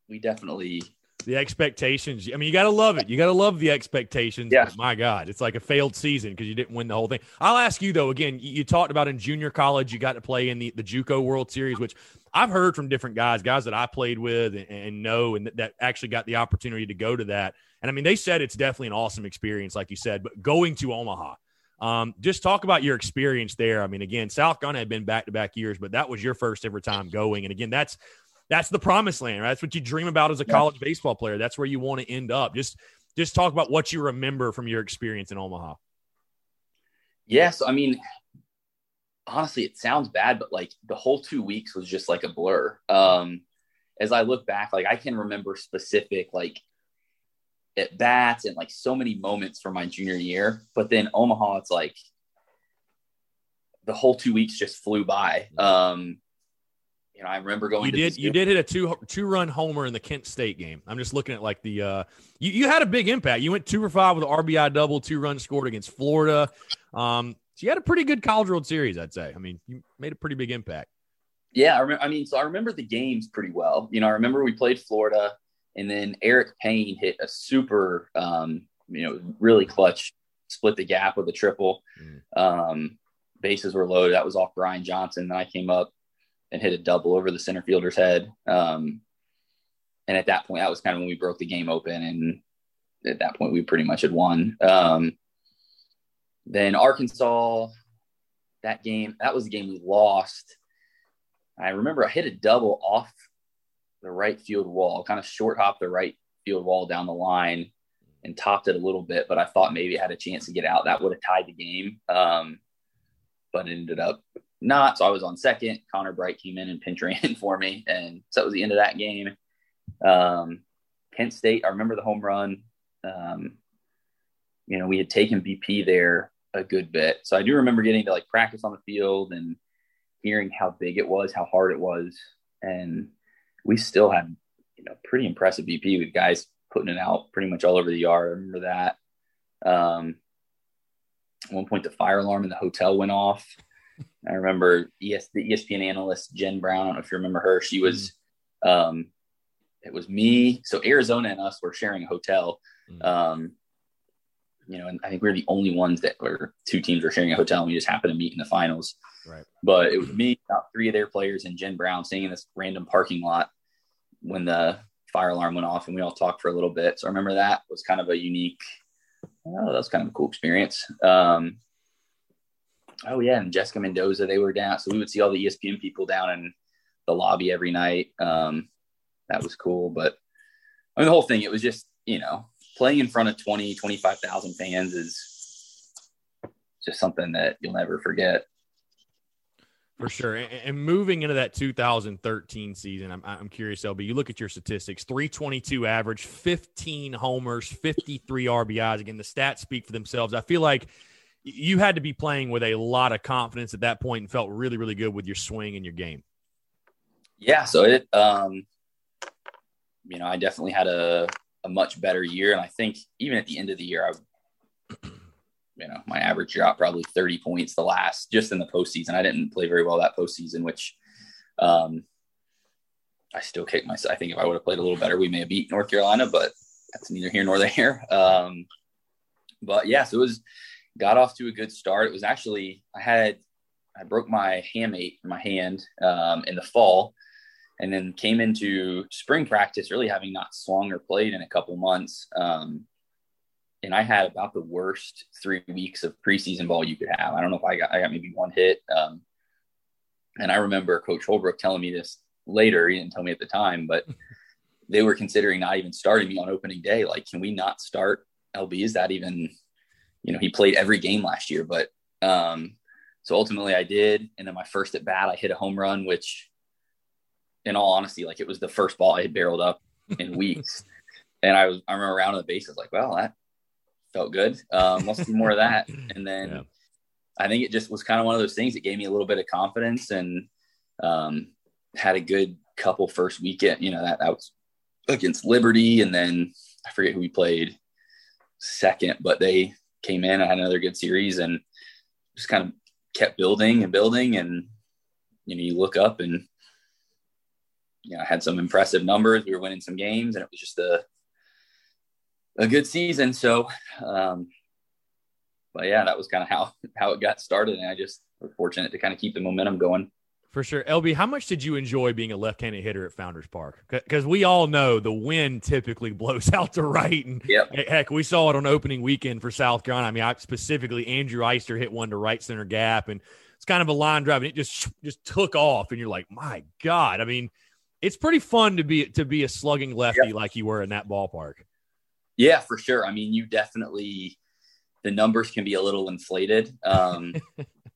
we definitely the expectations. I mean, you got to love it. You got to love the expectations. Yeah. my God, it's like a failed season because you didn't win the whole thing. I'll ask you though. Again, you, you, talked about in junior college, you got to play in the the JUCO World Series, which I've heard from different guys, guys that I played with and, and know, and that, that actually got the opportunity to go to that. And I mean, they said it's definitely an awesome experience, like you said. But going to Omaha, um, just talk about your experience there. I mean, again, South Carolina had been back to back years, but that was your first ever time going. And again, that's that's the promised land. Right? That's what you dream about as a college baseball player. That's where you want to end up. Just just talk about what you remember from your experience in Omaha. Yes, I mean, honestly, it sounds bad, but like the whole two weeks was just like a blur. Um, as I look back, like I can remember specific like at bats and like so many moments from my junior year. But then Omaha, it's like the whole two weeks just flew by. Um, you know, I remember going. You did. You did hit a two two run homer in the Kent State game. I'm just looking at like the. uh You, you had a big impact. You went two for five with an RBI double, two runs scored against Florida. Um, so you had a pretty good College World Series, I'd say. I mean, you made a pretty big impact. Yeah, I, rem- I mean, so I remember the games pretty well. You know, I remember we played Florida, and then Eric Payne hit a super, um, you know, really clutch, split the gap with a triple. Mm. Um, bases were loaded. That was off Brian Johnson. Then I came up and hit a double over the center fielder's head. Um, and at that point, that was kind of when we broke the game open. And at that point, we pretty much had won. Um, then Arkansas, that game, that was the game we lost. I remember I hit a double off the right field wall, kind of short hop the right field wall down the line and topped it a little bit, but I thought maybe it had a chance to get out. That would have tied the game. Um, but it ended up not. So I was on second. Connor Bright came in and pinch ran for me, and so that was the end of that game. Um, Kent State, I remember the home run. Um, you know, we had taken BP there a good bit, so I do remember getting to like practice on the field and hearing how big it was, how hard it was, and we still had you know pretty impressive BP with guys putting it out pretty much all over the yard. I remember that. Um, at one point, the fire alarm in the hotel went off. I remember ES, the ESPN analyst Jenn Brown. I don't know if you remember her. She was, mm. um, it was me. So Arizona and us were sharing a hotel. Mm. Um, you know, and I think we were the only ones that were two teams were sharing a hotel, and we just happened to meet in the finals. Right. But it was me, about three of their players, and Jenn Brown sitting in this random parking lot when the fire alarm went off, and we all talked for a little bit. So I remember that was kind of a unique. Oh, that was kind of a cool experience. Um, oh yeah, and Jessica Mendoza, they were down. So we would see all the ESPN people down in the lobby every night. Um, that was cool. But I mean, the whole thing, it was just, you know, playing in front of 20, 25,000 fans is just something that you'll never forget. For sure. And, moving into that 2013 season, I'm, I'm curious, LB, you look at your statistics 322 average, 15 homers, 53 RBIs. Again, the stats speak for themselves. I feel like you had to be playing with a lot of confidence at that point and felt really, really good with your swing and your game. Yeah. So it, um, you know, I definitely had a, a much better year. And I think even at the end of the year, I, you know, my average dropped probably 30 points the last just in the postseason. I didn't play very well that postseason, which, um, I still kick myself. I think if I would have played a little better, we may have beat North Carolina, but that's neither here nor there. Um, but yes, yeah, so it was, got off to a good start. It was actually I had I broke my hamate my hand um, in the fall, and then came into spring practice really having not swung or played in a couple months. Um, and I had about the worst three weeks of preseason ball you could have. I don't know if I got I got maybe one hit. Um, and I remember Coach Holbrook telling me this later. He didn't tell me at the time, but they were considering not even starting me on opening day. Like, can we not start LB? Is that even you know, he played every game last year, but um, so ultimately I did. And then my first at bat, I hit a home run, which in all honesty, like it was the first ball I had barreled up in weeks. and I was, I remember around on the bases like, well, that felt good. Um, let's do more of that. And then yeah. I think it just was kind of one of those things that gave me a little bit of confidence and um, had a good couple first weekend, you know, that, that was against Liberty. And then I forget who we played second, but they, came in. I had another good series and just kind of kept building and building. And, you know, you look up and, you know, I had some impressive numbers. We were winning some games and it was just a, a good season. So, um, but yeah, that was kind of how, how it got started. And I just was fortunate to kind of keep the momentum going. For sure. LB, how much did you enjoy being a left handed hitter at Founders Park? Because we all know the wind typically blows out to right. And yep. heck, we saw it on opening weekend for South Carolina. I mean, I specifically, Andrew Eyster hit one to right center gap, and it's kind of a line drive, and it just just took off. And you're like, my God. I mean, it's pretty fun to be to be a slugging lefty yep. like you were in that ballpark. Yeah, for sure. I mean, you definitely the numbers can be a little inflated. Um,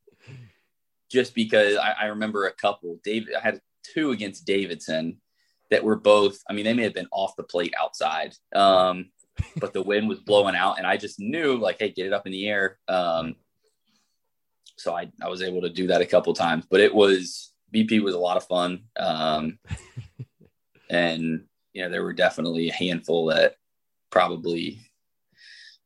just because I, I remember a couple. David, I had two against Davidson that were both. I mean, they may have been off the plate outside, um, but the wind was blowing out, and I just knew like, hey, get it up in the air. Um, so I, I was able to do that a couple times, but it was BP was a lot of fun, um, and you know there were definitely a handful that probably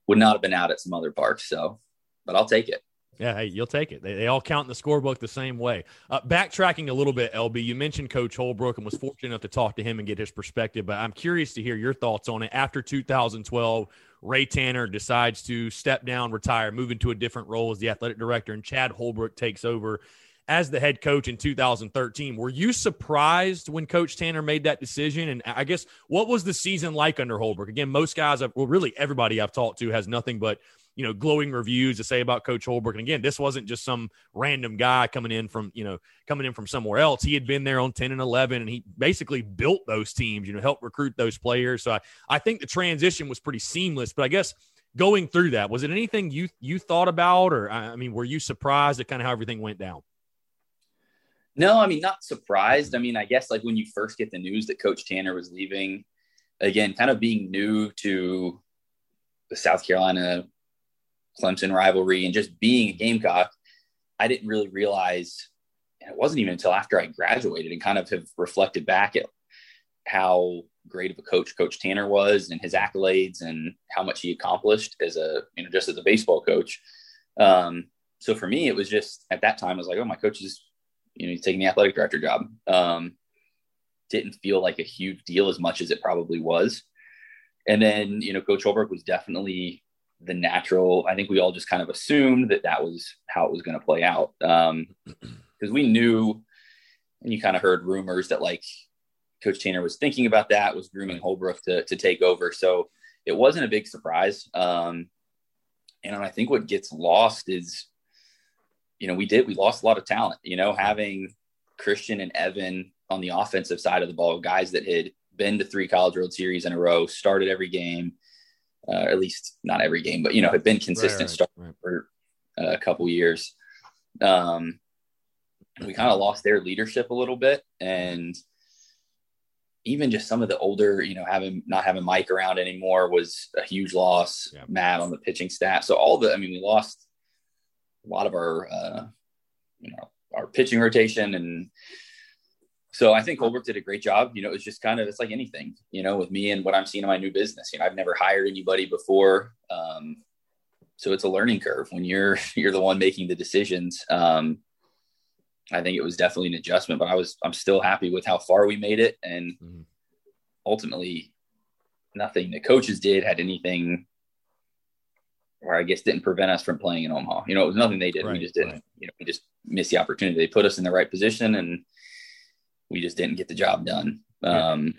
would not have been out at some other parks. So, but I'll take it. Yeah, hey, you'll take it. They, they all count in the scorebook the same way. Uh, backtracking a little bit, LB, you mentioned Coach Holbrook and was fortunate enough to talk to him and get his perspective, but I'm curious to hear your thoughts on it. After 2012, Ray Tanner decides to step down, retire, move into a different role as the athletic director, and Chad Holbrook takes over as the head coach in 2013. Were you surprised when Coach Tanner made that decision? And I guess what was the season like under Holbrook? Again, most guys, well, really everybody I've talked to has nothing but – you know, glowing reviews to say about Coach Holbrook. And again, this wasn't just some random guy coming in from, you know, coming in from somewhere else. He had been there on 10 and 11 and he basically built those teams, you know, helped recruit those players. So I, I think the transition was pretty seamless. But I guess going through that, was it anything you you thought about, or I mean, were you surprised at kind of how everything went down? No, I mean, not surprised. I mean, I guess like when you first get the news that Coach Tanner was leaving, again, kind of being new to the South Carolina Clemson rivalry and just being a Gamecock, I didn't really realize, and it wasn't even until after I graduated and kind of have reflected back at how great of a coach Coach Tanner was and his accolades and how much he accomplished as a, you know, just as a baseball coach. Um, so for me, it was just at that time, I was like, oh, my coach is, you know, he's taking the athletic director job. Um, didn't feel like a huge deal as much as it probably was. And then, you know, Coach Holbrook was definitely the natural. I think we all just kind of assumed that that was how it was going to play out. Um, because we knew, and you kind of heard rumors that like Coach Tanner was thinking about that, was grooming Holbrook to, to take over. So it wasn't a big surprise. Um, and I think what gets lost is, you know, we did, we lost a lot of talent, you know, having Christian and Evan on the offensive side of the ball, guys that had been to three college world series in a row, started every game, uh, at least not every game, but, you know, had been consistent right, right, right. for uh, a couple years. Um, we kind of lost their leadership a little bit. And, even just some of the older, you know, having not having Mike around anymore was a huge loss. Yeah. Matt on the pitching staff. So all the, I mean, we lost a lot of our, uh, you know, our pitching rotation. And so I think Holbrook did a great job. You know, it's just kind of, it's like anything, you know, with me and what I'm seeing in my new business, you know, I've never hired anybody before. Um, so it's a learning curve when you're, you're the one making the decisions. Um, I think it was definitely an adjustment, but I was I'm still happy with how far we made it, and mm-hmm. ultimately, nothing the coaches did had anything, or I guess didn't prevent us from playing in Omaha. You know, it was nothing they did. Right, we just didn't. Right. You know, we just missed the opportunity. They put us in the right position, and we just didn't get the job done. Um,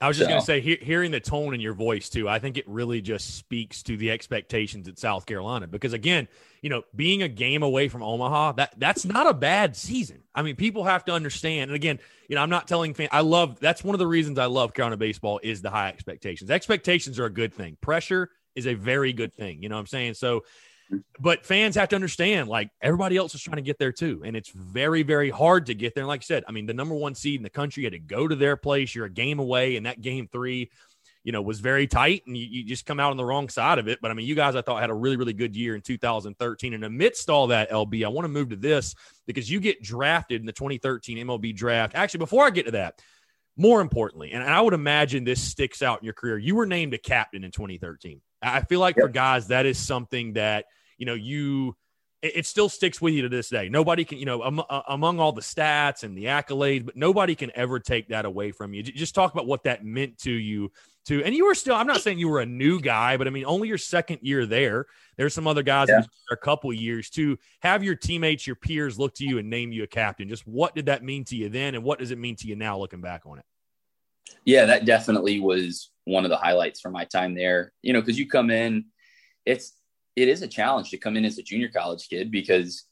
I was just so. going to say, he- hearing the tone in your voice too, I think it really just speaks to the expectations at South Carolina. Because again, you know, being a game away from Omaha, that that's not a bad season. I mean, people have to understand. And again, you know, I'm not telling fans. I love that's one of the reasons I love Carolina baseball is the high expectations. Expectations are a good thing. Pressure is a very good thing. You know what I'm saying? So but fans have to understand like everybody else is trying to get there too. And it's very very hard to get there. And like i said i mean the number one seed in the country had to go to their place. You're a game away and that game three you know was very tight and you, you just come out on the wrong side of it. But i mean you guys i thought had a really really good year in 2013 and amidst all that lb i want to move to this because you get drafted in the 2013 mlb draft. Actually before i get to that more importantly and i would imagine this sticks out in your career. You were named a captain in 2013 I feel like yep. for guys, that is something that, you know, you, it, it, still sticks with you to this day. Nobody can, you know, um, uh, among all the stats and the accolades, but nobody can ever take that away from you. Just talk about what that meant to you to, and you were still, I'm not saying you were a new guy, but I mean, only your second year there. There's some other guys yeah. a couple years to have your teammates, your peers look to you and name you a captain. Just what did that mean to you then? And what does it mean to you now looking back on it? Yeah, that definitely was one of the highlights from my time there. You know, because you come in, it's it is a challenge to come in as a junior college kid because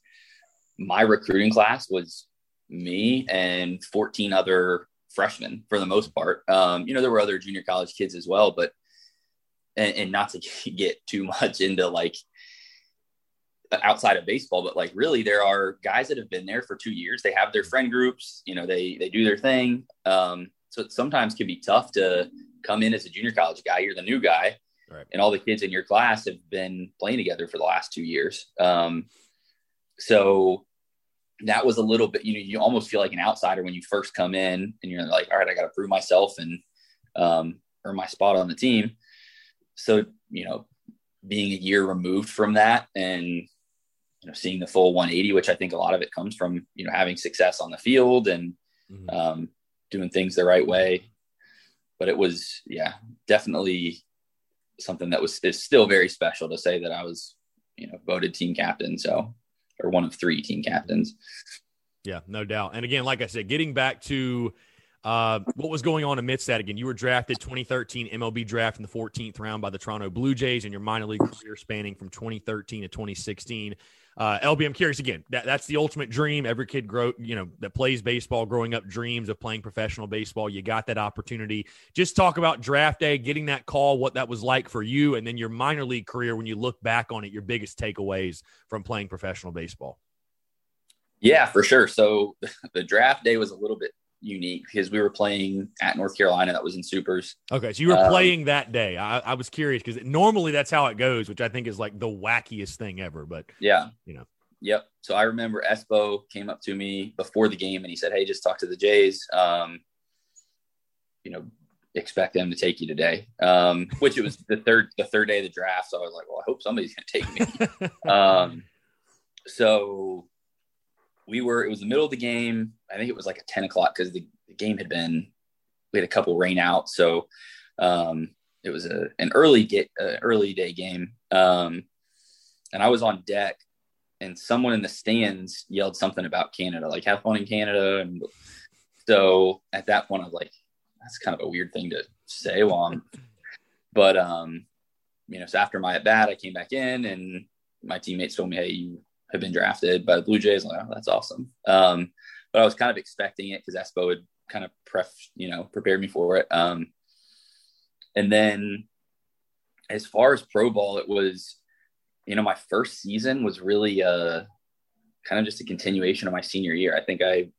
my recruiting class was me and 14 other freshmen for the most part. Um, you know, there were other junior college kids as well, but and, and not to get too much into like outside of baseball, but like really there are guys that have been there for two years. They have their friend groups, you know, they they do their thing. Um, so it sometimes can be tough to come in as a junior college guy. You're the new guy, right. and all the kids in your class have been playing together for the last two years. Um, so that was a little bit, you know, you almost feel like an outsider when you first come in, and you're like, all right, I got to prove myself and um, earn my spot on the team. So you know, being a year removed from that and you know seeing the full 180 which i think a lot of it comes from you know having success on the field and mm-hmm. um, doing things the right way. But it was, yeah, definitely something that was is still very special to say that I was, you know, voted team captain. So, or one of three team captains. Yeah, no doubt. And again, like I said, getting back to Uh, what was going on amidst that again? You were drafted 2013 MLB draft in the 14th round by the Toronto Blue Jays, and your minor league career spanning from 2013 to 2016. Uh, LB, I'm curious again. That, that's the ultimate dream. Every kid grow, you know, that plays baseball, growing up, dreams of playing professional baseball. You got that opportunity. Just talk about draft day, getting that call, what that was like for you, and then your minor league career. When you look back on it, your biggest takeaways from playing professional baseball. Yeah, for sure. So the draft day was a little bit unique because we were playing at North Carolina. That was in Supers. Okay, so you were um, playing that day. I, I was curious because normally that's how it goes, which I think is like the wackiest thing ever. But yeah, you know. Yep. So I remember Espo came up to me before the game and he said, "Hey, just talk to the Jays. Um, you know, expect them to take you today." Um, which it was the third the third day of the draft, so I was like, "Well, I hope somebody's going to take me." um, so we were it was the middle of the game. I think it was like a 10 o'clock because the, the, game had been we had a couple rain out. So um, it was a, an early get uh, early day game. Um, and i was on deck and someone in the stands yelled something about canada like have fun in canada. And so at that point i was like that's kind of a weird thing to say while but um you know so after my at bat i came back in and my teammates told me hey you have been drafted by the Blue Jays. Like, oh, that's awesome. Um, but I was kind of expecting it because Espo had kind of pref, you know, prepared me for it. Um, and then as far as pro ball, it was, you know, my first season was really uh, kind of just a continuation of my senior year. I think I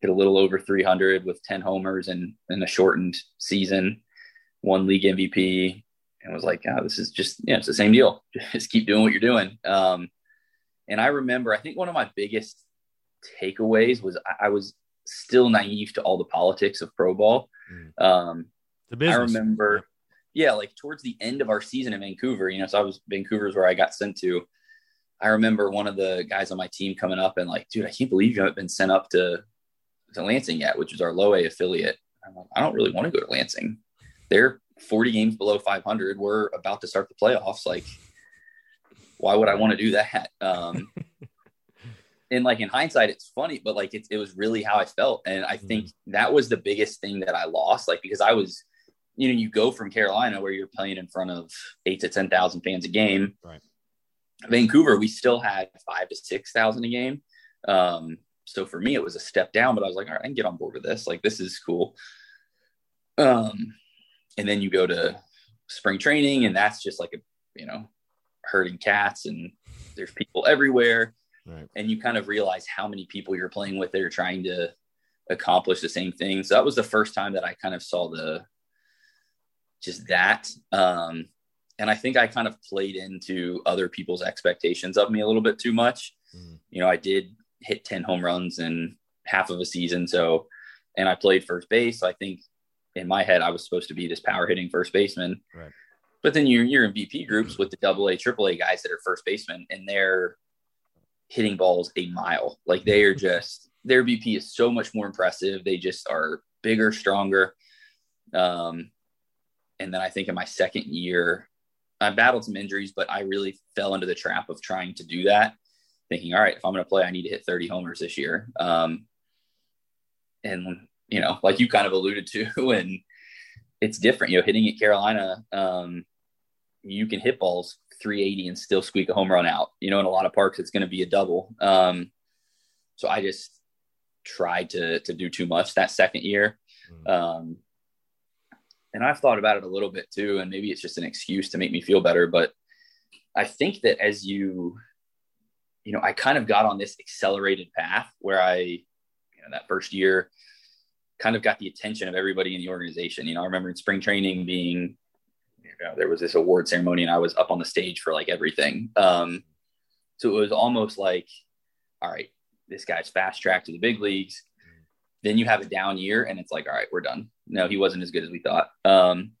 hit a little over 300 with 10 homers and in a shortened season, one league MVP, and was like, oh, this is just, yeah, it's the same deal. Just keep doing what you're doing. Um, and I remember, I think one of my biggest takeaways was I, I was still naive to all the politics of pro ball. Mm. Um, I remember, yeah, like towards the end of our season in Vancouver, you know, so I was Vancouver's where I got sent to. I remember one of the guys on my team coming up and like, dude, I can't believe you haven't been sent up to to Lansing yet, which is our low A affiliate. Like, i don't really want to go to Lansing. They're 40 games below 500. We're about to start the playoffs. Like, why would I want to do that? Um, and like in hindsight, it's funny, but like it, it was really how I felt. And I think mm-hmm. that was the biggest thing that I lost, like, because I was, you know, you go from Carolina where you're playing in front of eight to 10,000 fans a game. Right. Vancouver, we still had five to 6,000 a game. Um, so for me, it was a step down, but I was like, all right, I can get on board with this. Like, this is cool. Um, and then you go to spring training and that's just like a, you know, herding cats and there's people everywhere. Right. And you kind of realize how many people you're playing with that are trying to accomplish the same thing. So that was the first time that I kind of saw the just that. Um, and I think I kind of played into other people's expectations of me a little bit too much. Mm. You know, I did hit 10 home runs in half of a season. So, and I played first base. So I think in my head, I was supposed to be this power hitting first baseman. Right. But then you're, you're in BP groups with the double A, triple A guys that are first basemen and they're hitting balls a mile. Like they are just, their BP is so much more impressive. They just are bigger, stronger. Um, and then I think in my second year, I battled some injuries, but I really fell into the trap of trying to do that, thinking, all right, if I'm going to play, I need to hit 30 homers this year. Um, and, you know, like you kind of alluded to, and it's different. You know, hitting at Carolina, um, you can hit balls 380 and still squeak a home run out. You know, in a lot of parks, it's going to be a double. Um, so I just tried to to do too much that second year. Mm. Um, and I've thought about it a little bit too, and maybe it's just an excuse to make me feel better. But I think that as you, you know, I kind of got on this accelerated path where I, you know, that first year kind of got the attention of everybody in the organization. You know, I remember in spring training being, you know, there was this award ceremony and I was up on the stage for like everything. Um, so it was almost like, all right, this guy's fast track to the big leagues. Then you have a down year and it's like, all right, we're done. No, he wasn't as good as we thought. Um,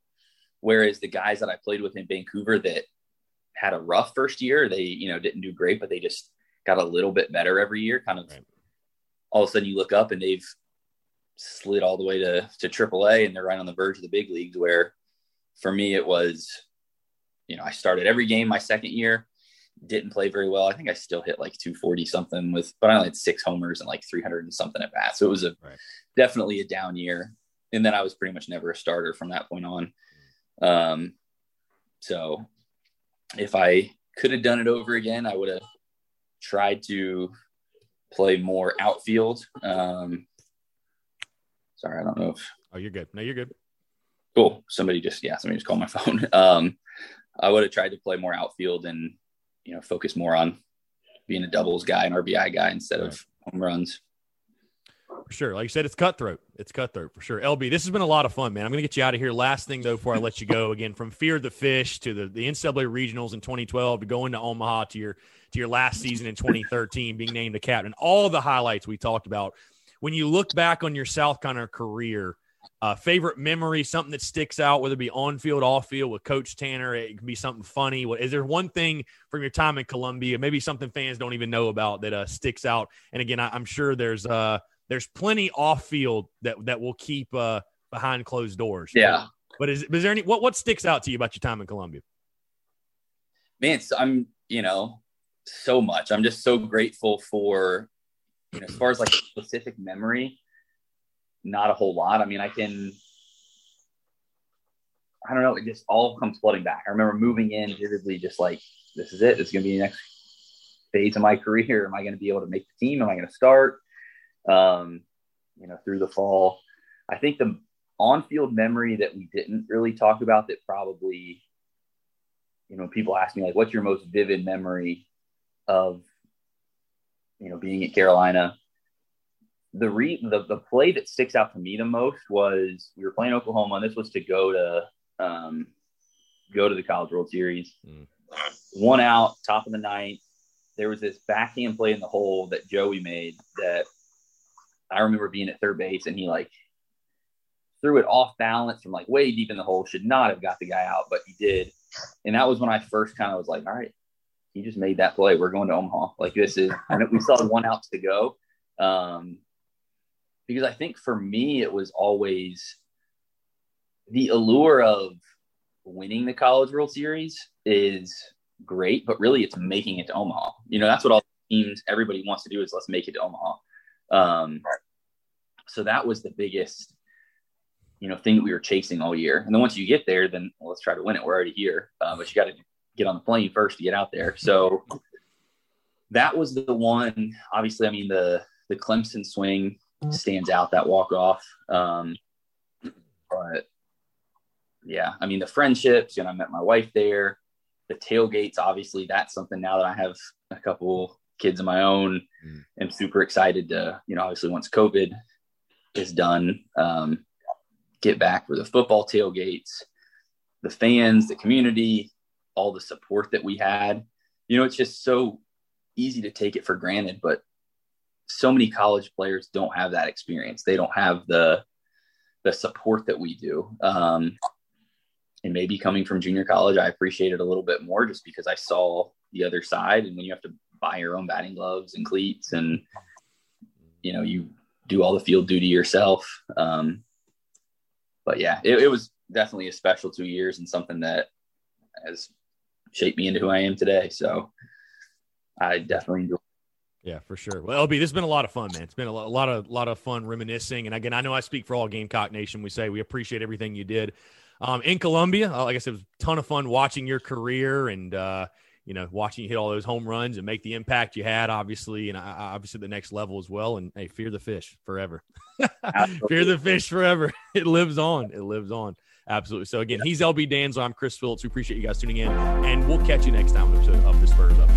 whereas the guys that I played with in Vancouver that had a rough first year, they, you know, didn't do great, but they just got a little bit better every year. Kind of right. all of a sudden you look up and they've slid all the way to to AAA, and they're right on the verge of the big leagues. Where for me, it was, you know, I started every game my second year, didn't play very well. I think I still hit like 240 something with, but I only had six homers and like 300 and something at bat. So it was a right. definitely a down year. And then I was pretty much never a starter from that point on. Um, so if I could have done it over again, I would have tried to play more outfield. Um, sorry, I don't know if. Oh, you're good. No, you're good. Cool. Somebody just yeah, somebody just called my phone. Um, I would have tried to play more outfield and you know focus more on being a doubles guy, and RBI guy instead right. of home runs. For sure. Like you said, it's cutthroat. It's cutthroat for sure. LB, this has been a lot of fun, man. I'm going to get you out of here. Last thing, though, before I let you go again, from Fear the Fish to the, the NCAA regionals in 2012 to going to Omaha to your to your last season in 2013, being named the captain, all the highlights we talked about. When you look back on your South Carolina career, uh, favorite memory, something that sticks out, whether it be on field, off field with Coach Tanner, it can be something funny. What is there one thing from your time in Columbia, maybe something fans don't even know about that uh, sticks out? And again, I, am sure there's uh, there's plenty off field that that will keep uh, behind closed doors. Yeah. But is, is there any what what sticks out to you about your time in Columbia? Man, I'm you know so much. I'm just so grateful for know as far as like specific memory not a whole lot. I mean, I can, I don't know, it just all comes flooding back. I remember moving in vividly, just like, this is it. This is going to be the next phase of my career. Am I going to be able to make the team? Am I going to start? Um, you know, through the fall. I think the on field memory that we didn't really talk about that probably, you know, people ask me, like, what's your most vivid memory of, you know, being at Carolina? the re the, the play that sticks out to me the most was we were playing Oklahoma, and this was to go to um, go to the College World Series. Mm. One out, top of the ninth. There was this backhand play in the hole that Joey made that I remember being at third base, and he like threw it off balance from like way deep in the hole. Should not have got the guy out, but he did. And that was when I first kind of was like, all right, he just made that play. We're going to Omaha. Like this is, and we saw one out to go. Um, because I think for me, it was always the allure of winning the College World Series is great, but really it's making it to Omaha. You know, that's what all teams, everybody wants to do is let's make it to Omaha. Um, so that was the biggest, you know, thing that we were chasing all year. And then once you get there, then well, let's try to win it. We're already here, uh, but you got to get on the plane first to get out there. So that was the one. Obviously, I mean the the Clemson swing stands out that walk off. Um, but yeah, I mean the friendships. You know, I met my wife there. The tailgates, obviously, that's something now that I have a couple kids of my own. Mm. I'm super excited to, you know, obviously once COVID is done, um, get back for the football tailgates, the fans, the community, all the support that we had. You know, it's just so easy to take it for granted, but so many college players don't have that experience. They don't have the the support that we do. Um, and maybe coming from junior college, I appreciate it a little bit more just because I saw the other side. And when you have to buy your own batting gloves and cleats, and you know you do all the field duty yourself. Um, but yeah, it, it was definitely a special two years and something that has shaped me into who I am today. So I definitely enjoy yeah, for sure. Well, LB, this has been a lot of fun, man. It's been a lot, a lot of, lot of fun reminiscing. And again, I know I speak for all Gamecock Nation. We say we appreciate everything you did um, in Columbia. Uh, like I said, it was a ton of fun watching your career and uh, you know watching you hit all those home runs and make the impact you had, obviously, and uh, obviously the next level as well. And hey, fear the fish forever. fear the fish forever. It lives on. It lives on. Absolutely. So again, he's LB Dantzler. I'm Chris Phillips. We appreciate you guys tuning in, and we'll catch you next time on episode of the Spurs Up.